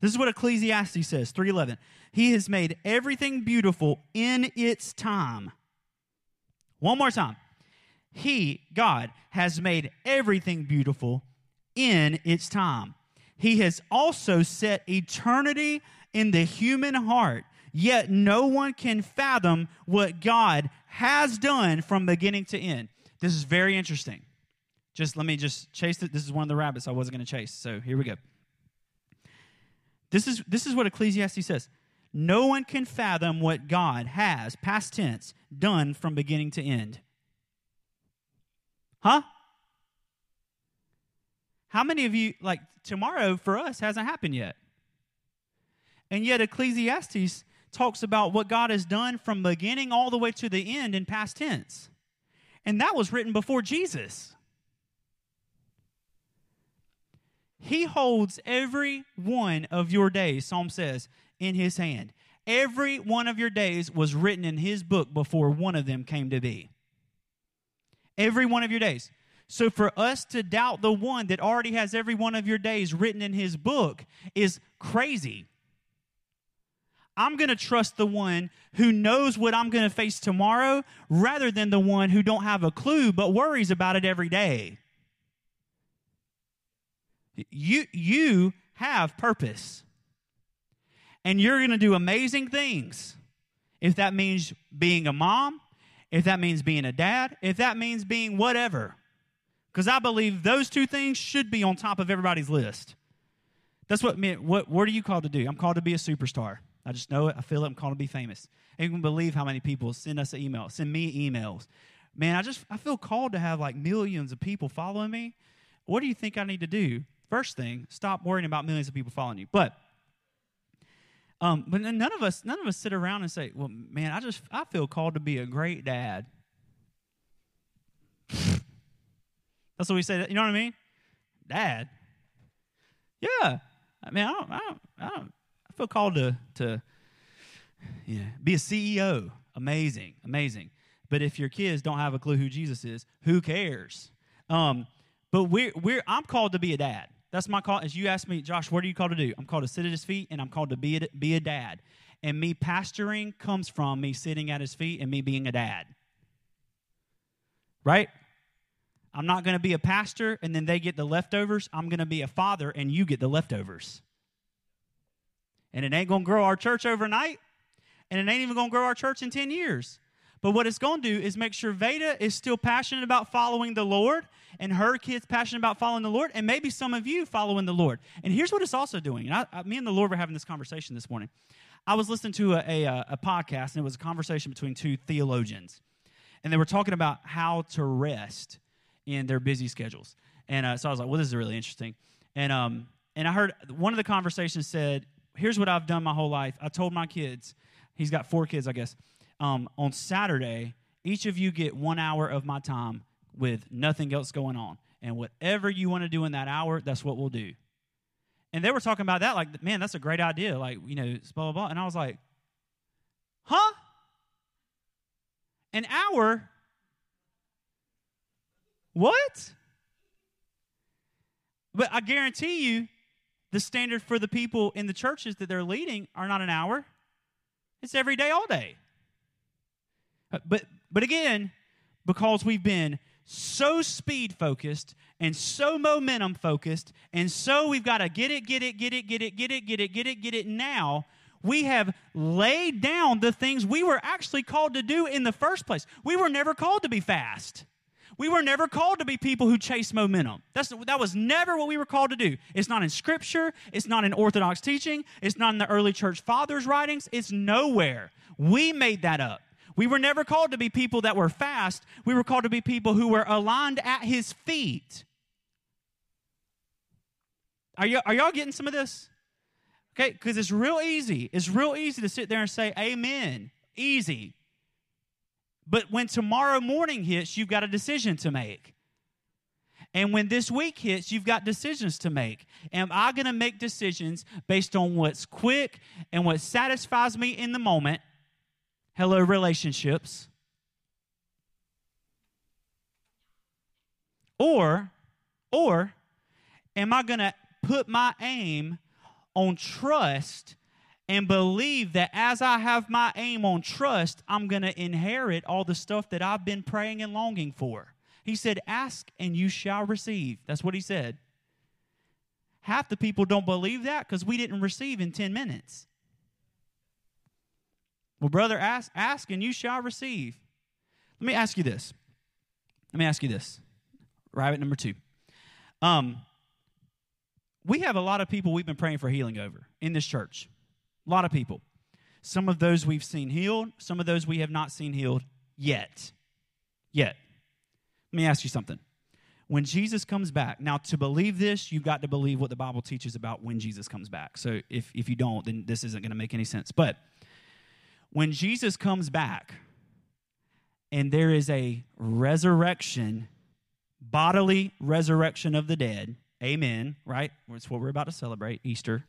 This is what Ecclesiastes says, 311. He has made everything beautiful in its time. One more time. He, God, has made everything beautiful in its time. He has also set eternity in the human heart, yet no one can fathom what God has done from beginning to end. This is very interesting. Just let me just chase it. This is one of the rabbits I wasn't going to chase. So here we go. This is, this is what Ecclesiastes says. No one can fathom what God has, past tense, done from beginning to end. Huh? How many of you, like tomorrow for us, hasn't happened yet? And yet, Ecclesiastes talks about what God has done from beginning all the way to the end in past tense. And that was written before Jesus. He holds every one of your days, Psalm says, in his hand. Every one of your days was written in his book before one of them came to be. Every one of your days. So for us to doubt the one that already has every one of your days written in his book is crazy. I'm going to trust the one who knows what I'm going to face tomorrow rather than the one who don't have a clue but worries about it every day. You you have purpose. And you're going to do amazing things. If that means being a mom, if that means being a dad, if that means being whatever. Because I believe those two things should be on top of everybody's list. That's what, what, what are you called to do? I'm called to be a superstar. I just know it. I feel it. I'm called to be famous. And you can believe how many people send us an email, send me emails. Man, I just I feel called to have like millions of people following me. What do you think I need to do? First thing, stop worrying about millions of people following you. But um, but none of us none of us sit around and say, "Well, man, I just I feel called to be a great dad." That's what we say. You know what I mean? Dad. Yeah. I mean, I don't, I don't, I don't, I feel called to, to, yeah, be a CEO. Amazing, amazing. But if your kids don't have a clue who Jesus is, who cares? Um, but we're, we're, I'm called to be a dad. That's my call. As you ask me, Josh, what are you called to do? I'm called to sit at his feet, and I'm called to be a, be a dad. And me pastoring comes from me sitting at his feet and me being a dad. Right? I'm not going to be a pastor and then they get the leftovers. I'm going to be a father and you get the leftovers. And it ain't going to grow our church overnight, and it ain't even going to grow our church in 10 years. But what it's going to do is make sure Veda is still passionate about following the Lord and her kids passionate about following the Lord, and maybe some of you following the Lord. And here's what it's also doing. And I, I, me and the Lord were having this conversation this morning. I was listening to a, a, a podcast, and it was a conversation between two theologians. And they were talking about how to rest in their busy schedules. And uh, so I was like, well, this is really interesting. And, um, and I heard one of the conversations said, here's what I've done my whole life. I told my kids, he's got four kids, I guess. Um, on Saturday, each of you get one hour of my time with nothing else going on. And whatever you want to do in that hour, that's what we'll do. And they were talking about that, like, man, that's a great idea. Like, you know, blah, blah, blah. And I was like, huh? An hour what? But I guarantee you, the standard for the people in the churches that they're leading are not an hour. It's every day, all day. Uh, but but again, because we've been so speed focused and so momentum focused, and so we've got to get it, get it, get it, get it, get it, get it, get it, get it now. We have laid down the things we were actually called to do in the first place. We were never called to be fast. We were never called to be people who chase momentum. That's, that was never what we were called to do. It's not in Scripture. It's not in Orthodox teaching. It's not in the early church fathers' writings. It's nowhere. We made that up. We were never called to be people that were fast. We were called to be people who were aligned at His feet. Are, y- are y'all getting some of this? Okay, because it's real easy. It's real easy to sit there and say, Amen. Easy. But when tomorrow morning hits, you've got a decision to make. And when this week hits, you've got decisions to make. Am I going to make decisions based on what's quick and what satisfies me in the moment? Hello, relationships. Or, or am I going to put my aim on trust and believe that as I have my aim on trust, I'm going to inherit all the stuff that I've been praying and longing for. He said, Ask and you shall receive. That's what he said. Half the people don't believe that because we didn't receive in 10 minutes. Well, brother, ask, ask and you shall receive. Let me ask you this. Let me ask you this. Rabbit number two. Um, we have a lot of people we've been praying for healing over in this church. A lot of people. Some of those we've seen healed, some of those we have not seen healed yet. Yet. Let me ask you something. When Jesus comes back, now to believe this, you've got to believe what the Bible teaches about when Jesus comes back. So if, if you don't, then this isn't going to make any sense. But when Jesus comes back and there is a resurrection, bodily resurrection of the dead, amen, right? It's what we're about to celebrate, Easter,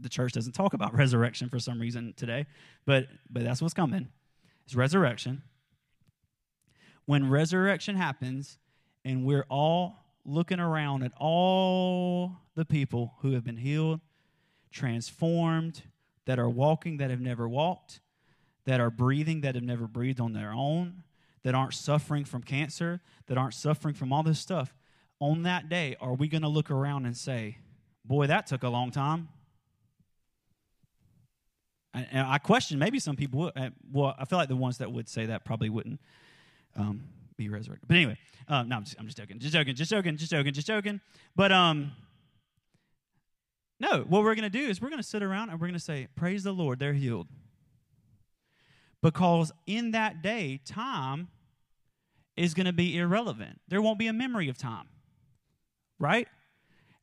the church doesn't talk about resurrection for some reason today, but but that's what's coming. It's resurrection. When resurrection happens, and we're all looking around at all the people who have been healed, transformed, that are walking that have never walked, that are breathing that have never breathed on their own, that aren't suffering from cancer, that aren't suffering from all this stuff. On that day, are we going to look around and say, Boy, that took a long time? And I question, maybe some people would. Well, I feel like the ones that would say that probably wouldn't um, be resurrected. But anyway, um, no, I'm just, I'm just joking, just joking, just joking, just joking, just joking. But um, no, what we're going to do is we're going to sit around and we're going to say, Praise the Lord, they're healed. Because in that day, time is going to be irrelevant. There won't be a memory of time, right?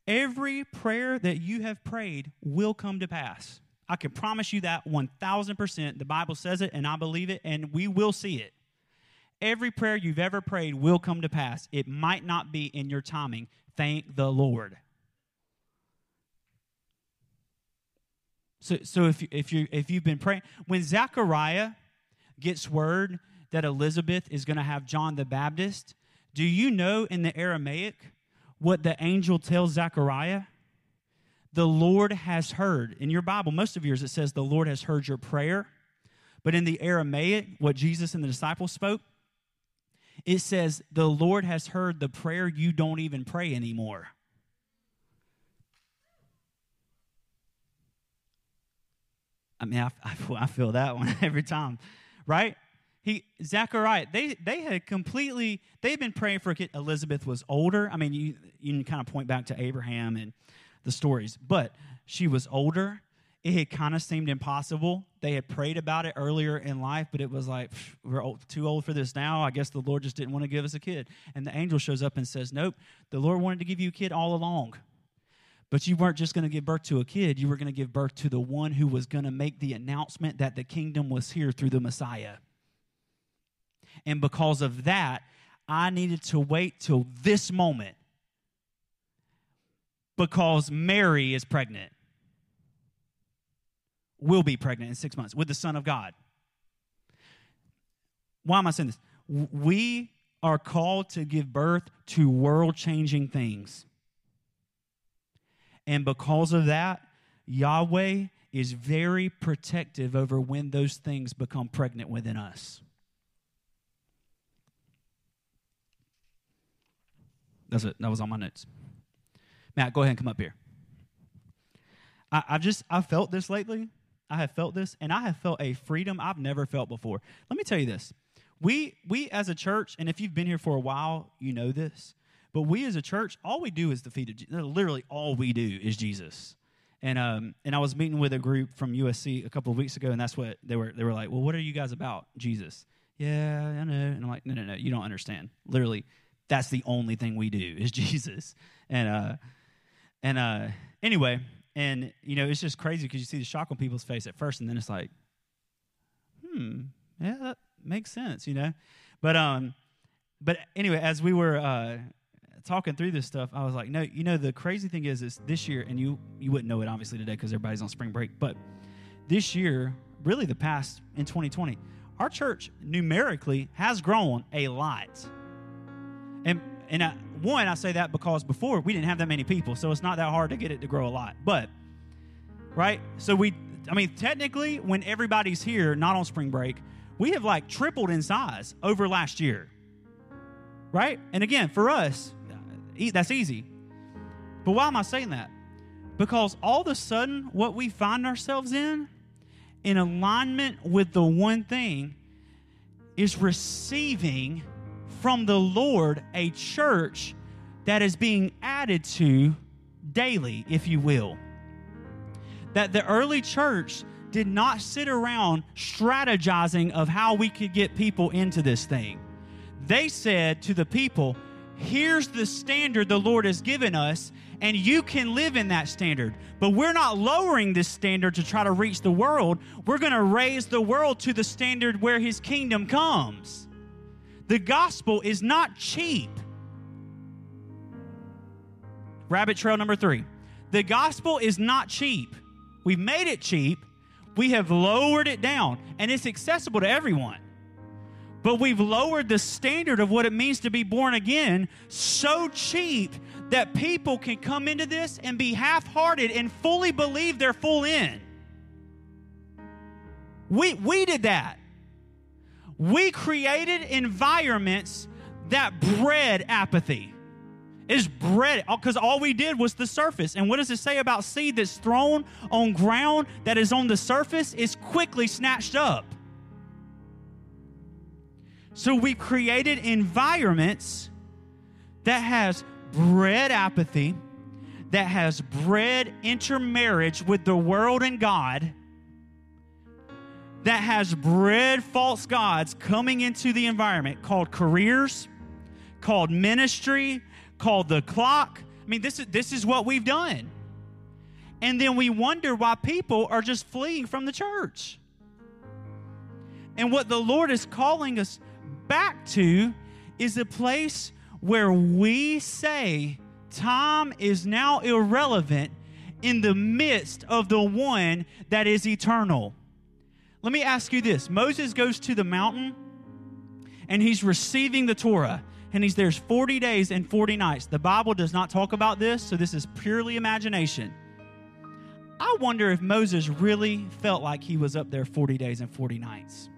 Every prayer that you have prayed will come to pass. I can promise you that 1000%. The Bible says it, and I believe it, and we will see it. Every prayer you've ever prayed will come to pass. It might not be in your timing. Thank the Lord. So, so if, if, you, if you've been praying, when Zechariah gets word that Elizabeth is going to have John the Baptist, do you know in the Aramaic what the angel tells Zechariah? The Lord has heard. In your Bible, most of yours, it says the Lord has heard your prayer. But in the Aramaic, what Jesus and the disciples spoke, it says the Lord has heard the prayer you don't even pray anymore. I mean, I, I, feel that one every time, right? He Zechariah, they they had completely they had been praying for. Elizabeth was older. I mean, you you can kind of point back to Abraham and the stories, but she was older. It had kind of seemed impossible. They had prayed about it earlier in life, but it was like we're old, too old for this now. I guess the Lord just didn't want to give us a kid. And the angel shows up and says, "Nope, the Lord wanted to give you a kid all along." But you weren't just going to give birth to a kid, you were going to give birth to the one who was going to make the announcement that the kingdom was here through the Messiah. And because of that, I needed to wait till this moment because Mary is pregnant, will be pregnant in six months with the Son of God. Why am I saying this? We are called to give birth to world changing things. And because of that, Yahweh is very protective over when those things become pregnant within us. That's it. That was on my notes. Matt, go ahead and come up here. I, I've just I felt this lately. I have felt this, and I have felt a freedom I've never felt before. Let me tell you this: we we as a church, and if you've been here for a while, you know this. But we as a church, all we do is the feet of Jesus. Literally, all we do is Jesus. And um, and I was meeting with a group from USC a couple of weeks ago, and that's what they were. They were like, "Well, what are you guys about, Jesus?" Yeah, I know. And I'm like, "No, no, no, you don't understand. Literally, that's the only thing we do is Jesus." And uh, and uh, anyway, and you know, it's just crazy because you see the shock on people's face at first, and then it's like, "Hmm, yeah, that makes sense," you know. But um, but anyway, as we were uh, talking through this stuff, I was like, no, you know, the crazy thing is, is this year, and you you wouldn't know it obviously today because everybody's on spring break, but this year, really the past in 2020, our church numerically has grown a lot. And and I, one, I say that because before we didn't have that many people, so it's not that hard to get it to grow a lot. But right, so we, I mean, technically, when everybody's here, not on spring break, we have like tripled in size over last year. Right, and again, for us, that's easy. But why am I saying that? Because all of a sudden, what we find ourselves in, in alignment with the one thing, is receiving from the Lord a church that is being added to daily, if you will. That the early church did not sit around strategizing of how we could get people into this thing. They said to the people, here's the standard the Lord has given us, and you can live in that standard. But we're not lowering this standard to try to reach the world. We're going to raise the world to the standard where His kingdom comes. The gospel is not cheap. Rabbit trail number three. The gospel is not cheap. We've made it cheap, we have lowered it down, and it's accessible to everyone. But we've lowered the standard of what it means to be born again so cheap that people can come into this and be half hearted and fully believe they're full in. We, we did that. We created environments that bred apathy. Is bred because all we did was the surface. And what does it say about seed that's thrown on ground that is on the surface is quickly snatched up? So we created environments that has bred apathy, that has bred intermarriage with the world and God, that has bred false gods coming into the environment called careers, called ministry, called the clock. I mean, this is, this is what we've done. And then we wonder why people are just fleeing from the church. And what the Lord is calling us back to is a place where we say time is now irrelevant in the midst of the one that is eternal. Let me ask you this Moses goes to the mountain and he's receiving the Torah and he's there's 40 days and 40 nights. The Bible does not talk about this, so this is purely imagination. I wonder if Moses really felt like he was up there 40 days and 40 nights.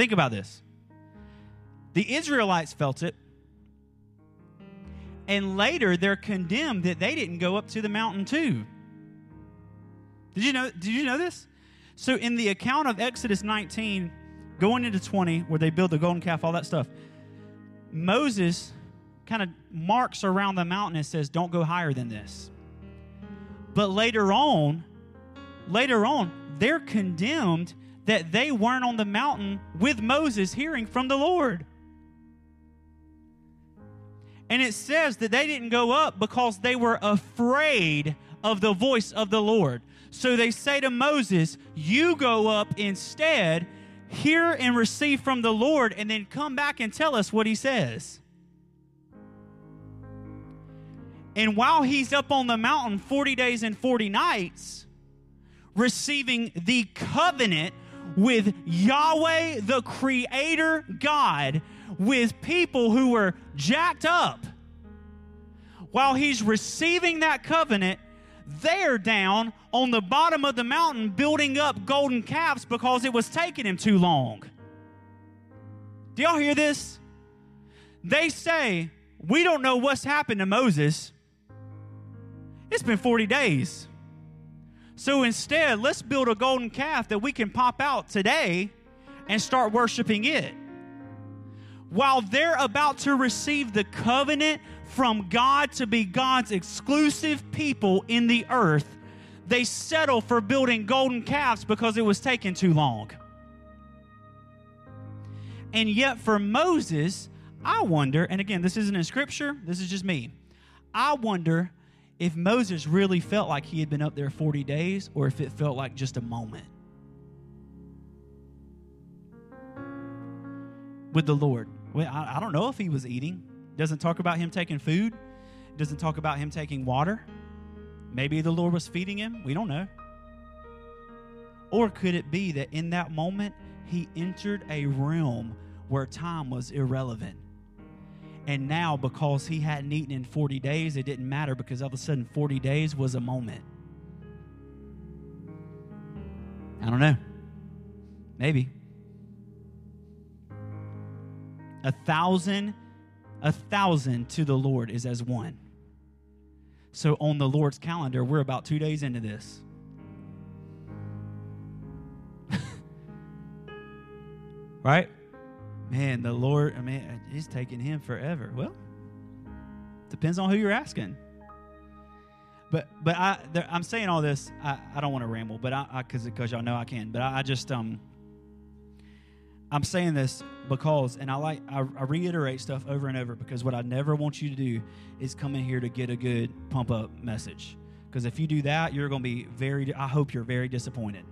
Think about this. The Israelites felt it, and later they're condemned that they didn't go up to the mountain too. Did you know did you know this? So in the account of Exodus 19 going into 20 where they build the golden calf all that stuff. Moses kind of marks around the mountain and says don't go higher than this. But later on, later on, they're condemned that they weren't on the mountain with Moses hearing from the Lord. And it says that they didn't go up because they were afraid of the voice of the Lord. So they say to Moses, You go up instead, hear and receive from the Lord, and then come back and tell us what he says. And while he's up on the mountain 40 days and 40 nights, receiving the covenant with Yahweh, the Creator God, with people who were jacked up. While he's receiving that covenant, they're down on the bottom of the mountain building up golden calves because it was taking him too long. Do y'all hear this? They say, We don't know what's happened to Moses. It's been 40 days. So instead, let's build a golden calf that we can pop out today and start worshiping it. While they're about to receive the covenant from God to be God's exclusive people in the earth, they settle for building golden calves because it was taking too long. And yet, for Moses, I wonder, and again, this isn't in scripture, this is just me. I wonder if Moses really felt like he had been up there 40 days or if it felt like just a moment with the Lord. Well, I, I don't know if he was eating. Doesn't talk about him taking food. Doesn't talk about him taking water. Maybe the Lord was feeding him. We don't know. Or could it be that in that moment he entered a realm where time was irrelevant? And now, because he hadn't eaten in 40 days, it didn't matter because all of a sudden 40 days was a moment. I don't know. Maybe. A thousand, a thousand to the Lord is as one. So on the Lord's calendar, we're about two days into this. right? Man, the Lord, I mean, it's taking him forever. Well, depends on who you're asking. But but I there, I'm saying all this. I, I don't want to ramble, but I because because y'all know I can. But I, I, just um I'm saying this because and I like I, I reiterate stuff over and over because what I never want you to do is come in here to get a good pump up message. Because if you do that, you're going to be very. I hope you're very disappointed.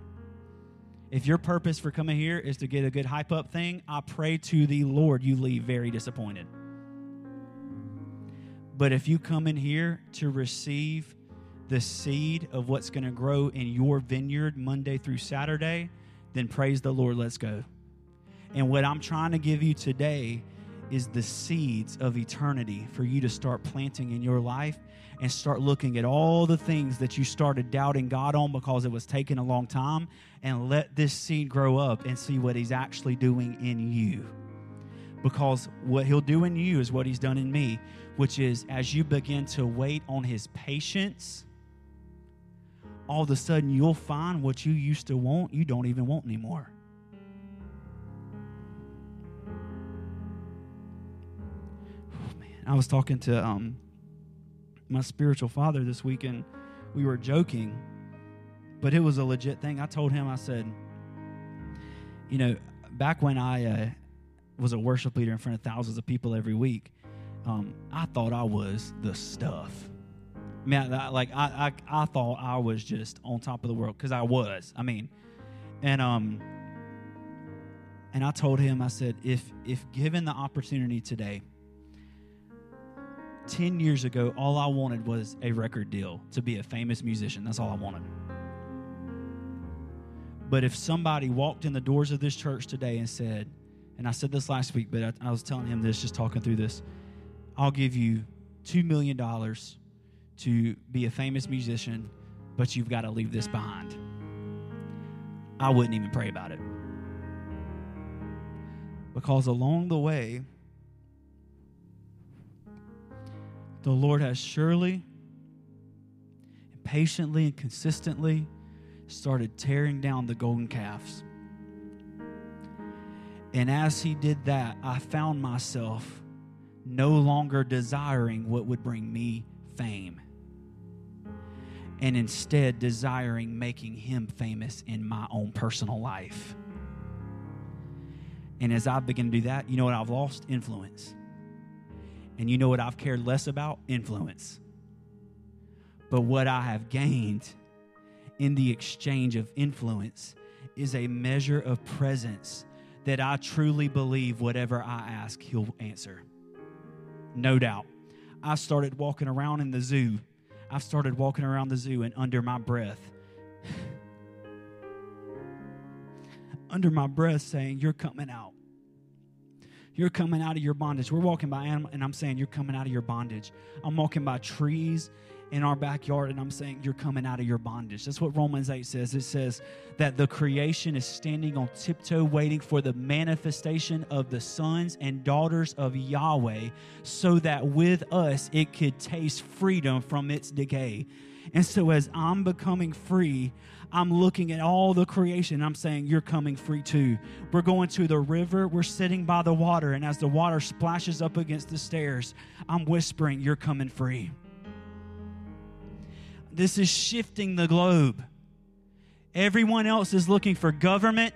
If your purpose for coming here is to get a good hype up thing, I pray to the Lord you leave very disappointed. But if you come in here to receive the seed of what's going to grow in your vineyard Monday through Saturday, then praise the Lord, let's go. And what I'm trying to give you today is the seeds of eternity for you to start planting in your life and start looking at all the things that you started doubting God on because it was taking a long time and let this seed grow up and see what He's actually doing in you. Because what He'll do in you is what He's done in me, which is as you begin to wait on His patience, all of a sudden you'll find what you used to want, you don't even want anymore. Oh, man. I was talking to um, my spiritual father this weekend. We were joking, but it was a legit thing. I told him, I said, you know, back when I uh, was a worship leader in front of thousands of people every week, um, I thought I was the stuff. Man, I, like I, I, I thought I was just on top of the world because I was. I mean, and um, and I told him, I said, if if given the opportunity today, 10 years ago, all I wanted was a record deal to be a famous musician. That's all I wanted. But if somebody walked in the doors of this church today and said, and I said this last week, but I, I was telling him this, just talking through this, I'll give you $2 million to be a famous musician, but you've got to leave this behind. I wouldn't even pray about it. Because along the way, the Lord has surely and patiently and consistently started tearing down the golden calves. And as he did that, I found myself no longer desiring what would bring me fame, and instead desiring making him famous in my own personal life. And as I begin to do that, you know what? I've lost influence. And you know what I've cared less about? Influence. But what I have gained in the exchange of influence is a measure of presence that I truly believe whatever I ask, He'll answer. No doubt. I started walking around in the zoo. I started walking around the zoo and under my breath, under my breath saying, You're coming out. You're coming out of your bondage. We're walking by animal, and I'm saying, You're coming out of your bondage. I'm walking by trees in our backyard, and I'm saying, You're coming out of your bondage. That's what Romans 8 says. It says that the creation is standing on tiptoe, waiting for the manifestation of the sons and daughters of Yahweh, so that with us it could taste freedom from its decay. And so, as I'm becoming free, I'm looking at all the creation. I'm saying, You're coming free too. We're going to the river. We're sitting by the water. And as the water splashes up against the stairs, I'm whispering, You're coming free. This is shifting the globe. Everyone else is looking for government.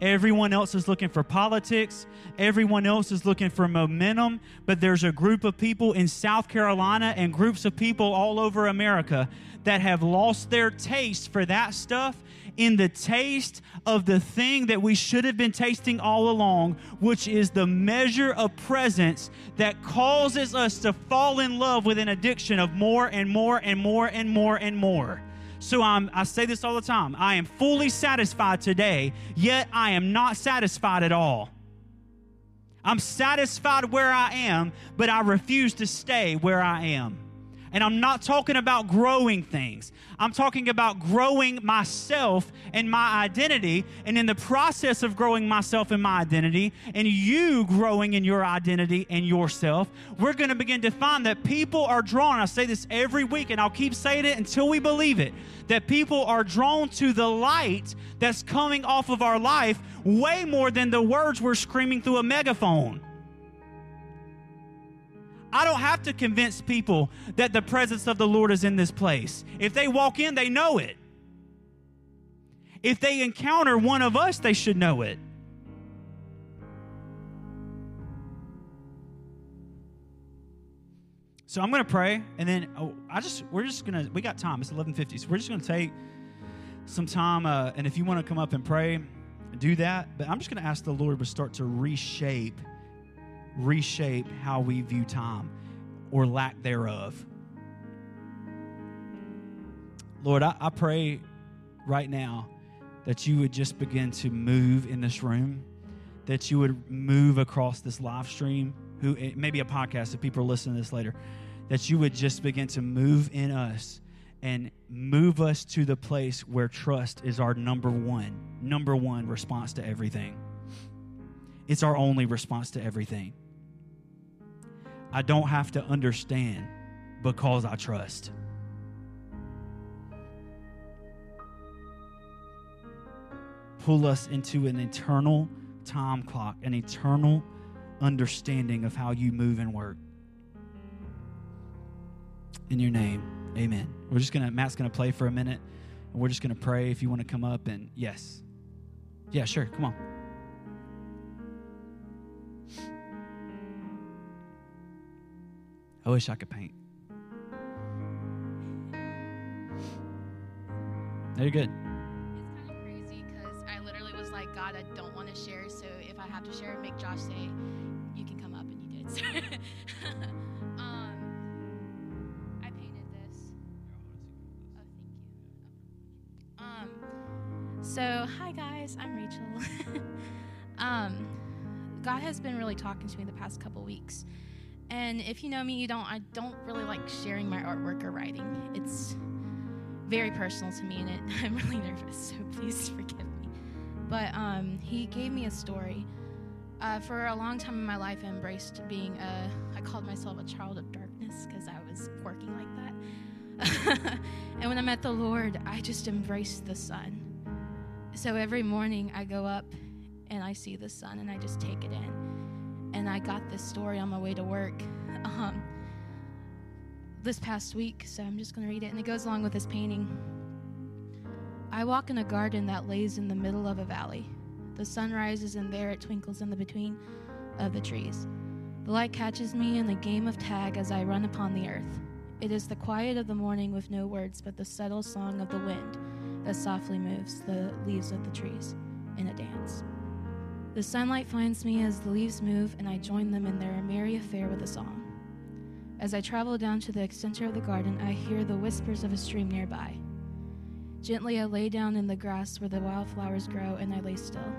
Everyone else is looking for politics. Everyone else is looking for momentum. But there's a group of people in South Carolina and groups of people all over America that have lost their taste for that stuff in the taste of the thing that we should have been tasting all along, which is the measure of presence that causes us to fall in love with an addiction of more and more and more and more and more. So I'm, I say this all the time I am fully satisfied today, yet I am not satisfied at all. I'm satisfied where I am, but I refuse to stay where I am. And I'm not talking about growing things. I'm talking about growing myself and my identity. And in the process of growing myself and my identity, and you growing in your identity and yourself, we're going to begin to find that people are drawn. I say this every week, and I'll keep saying it until we believe it that people are drawn to the light that's coming off of our life way more than the words we're screaming through a megaphone. I don't have to convince people that the presence of the Lord is in this place. If they walk in, they know it. If they encounter one of us, they should know it. So I'm going to pray, and then oh, I just we're just gonna we got time. It's 11:50, so we're just going to take some time. Uh, and if you want to come up and pray, do that. But I'm just going to ask the Lord to start to reshape reshape how we view time or lack thereof. Lord, I, I pray right now that you would just begin to move in this room, that you would move across this live stream, who maybe a podcast if people are listening to this later, that you would just begin to move in us and move us to the place where trust is our number one, number one response to everything. It's our only response to everything. I don't have to understand because I trust. Pull us into an eternal time clock, an eternal understanding of how you move and work. In your name, amen. We're just gonna Matt's gonna play for a minute and we're just gonna pray if you want to come up and yes. Yeah, sure, come on. I wish I could paint. Very good. It's kind of crazy because I literally was like, God, I don't want to share. So if I have to share, make Josh say, you can come up, and you did. So, um, I painted this. Oh, thank you. Um, so hi guys, I'm Rachel. um, God has been really talking to me the past couple weeks, and if you know me, you don't. I don't really like sharing my artwork or writing. It's very personal to me, and it, I'm really nervous. So please forgive me. But um, he gave me a story. Uh, for a long time in my life, I embraced being a. I called myself a child of darkness because I was working like that. and when I met the Lord, I just embraced the sun. So every morning I go up and I see the sun and I just take it in. And I got this story on my way to work um, this past week, so I'm just going to read it. And it goes along with this painting. I walk in a garden that lays in the middle of a valley. The sun rises, and there it twinkles in the between of the trees. The light catches me in a game of tag as I run upon the earth. It is the quiet of the morning with no words, but the subtle song of the wind that softly moves the leaves of the trees in a dance. The sunlight finds me as the leaves move, and I join them in their merry affair with a song. As I travel down to the center of the garden, I hear the whispers of a stream nearby. Gently, I lay down in the grass where the wildflowers grow, and I lay still.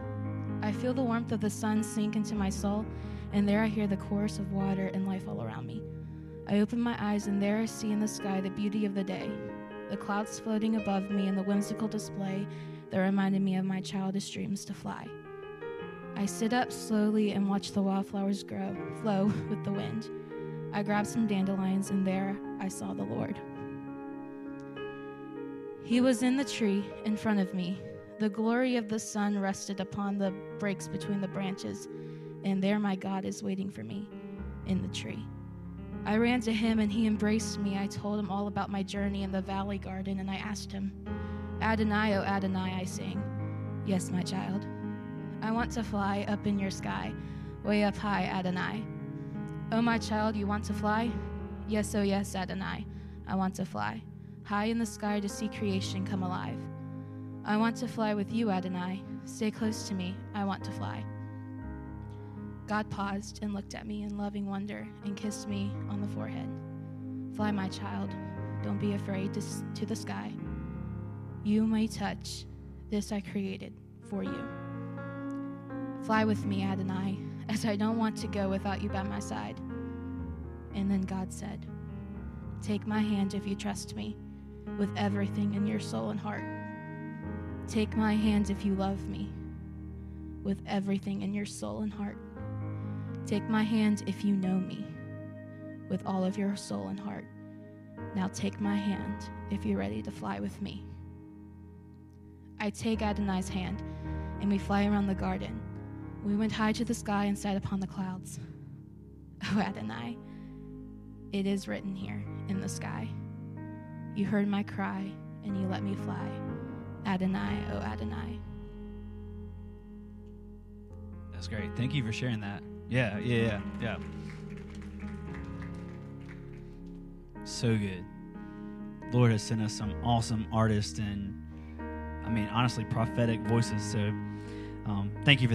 I feel the warmth of the sun sink into my soul, and there I hear the chorus of water and life all around me. I open my eyes, and there I see in the sky the beauty of the day, the clouds floating above me, and the whimsical display that reminded me of my childish dreams to fly. I sit up slowly and watch the wildflowers grow, flow with the wind. I grab some dandelions, and there I saw the Lord. He was in the tree in front of me. The glory of the sun rested upon the breaks between the branches, and there my God is waiting for me in the tree. I ran to him and he embraced me. I told him all about my journey in the valley garden, and I asked him, Adonai, O Adonai, I sing. Yes, my child. I want to fly up in your sky, way up high, Adonai. Oh, my child, you want to fly? Yes, oh, yes, Adonai. I want to fly, high in the sky to see creation come alive. I want to fly with you, Adonai. Stay close to me. I want to fly. God paused and looked at me in loving wonder and kissed me on the forehead. Fly, my child. Don't be afraid to, to the sky. You may touch this I created for you. Fly with me, Adonai, as I don't want to go without you by my side. And then God said, Take my hand if you trust me with everything in your soul and heart. Take my hand if you love me with everything in your soul and heart. Take my hand if you know me with all of your soul and heart. Now take my hand if you're ready to fly with me. I take Adonai's hand and we fly around the garden. We went high to the sky and sat upon the clouds. Oh, Adonai, it is written here in the sky. You heard my cry and you let me fly. Adonai, oh Adonai. That's great. Thank you for sharing that. Yeah, yeah, yeah, yeah. So good. Lord has sent us some awesome artists and, I mean, honestly, prophetic voices. So um, thank you for that.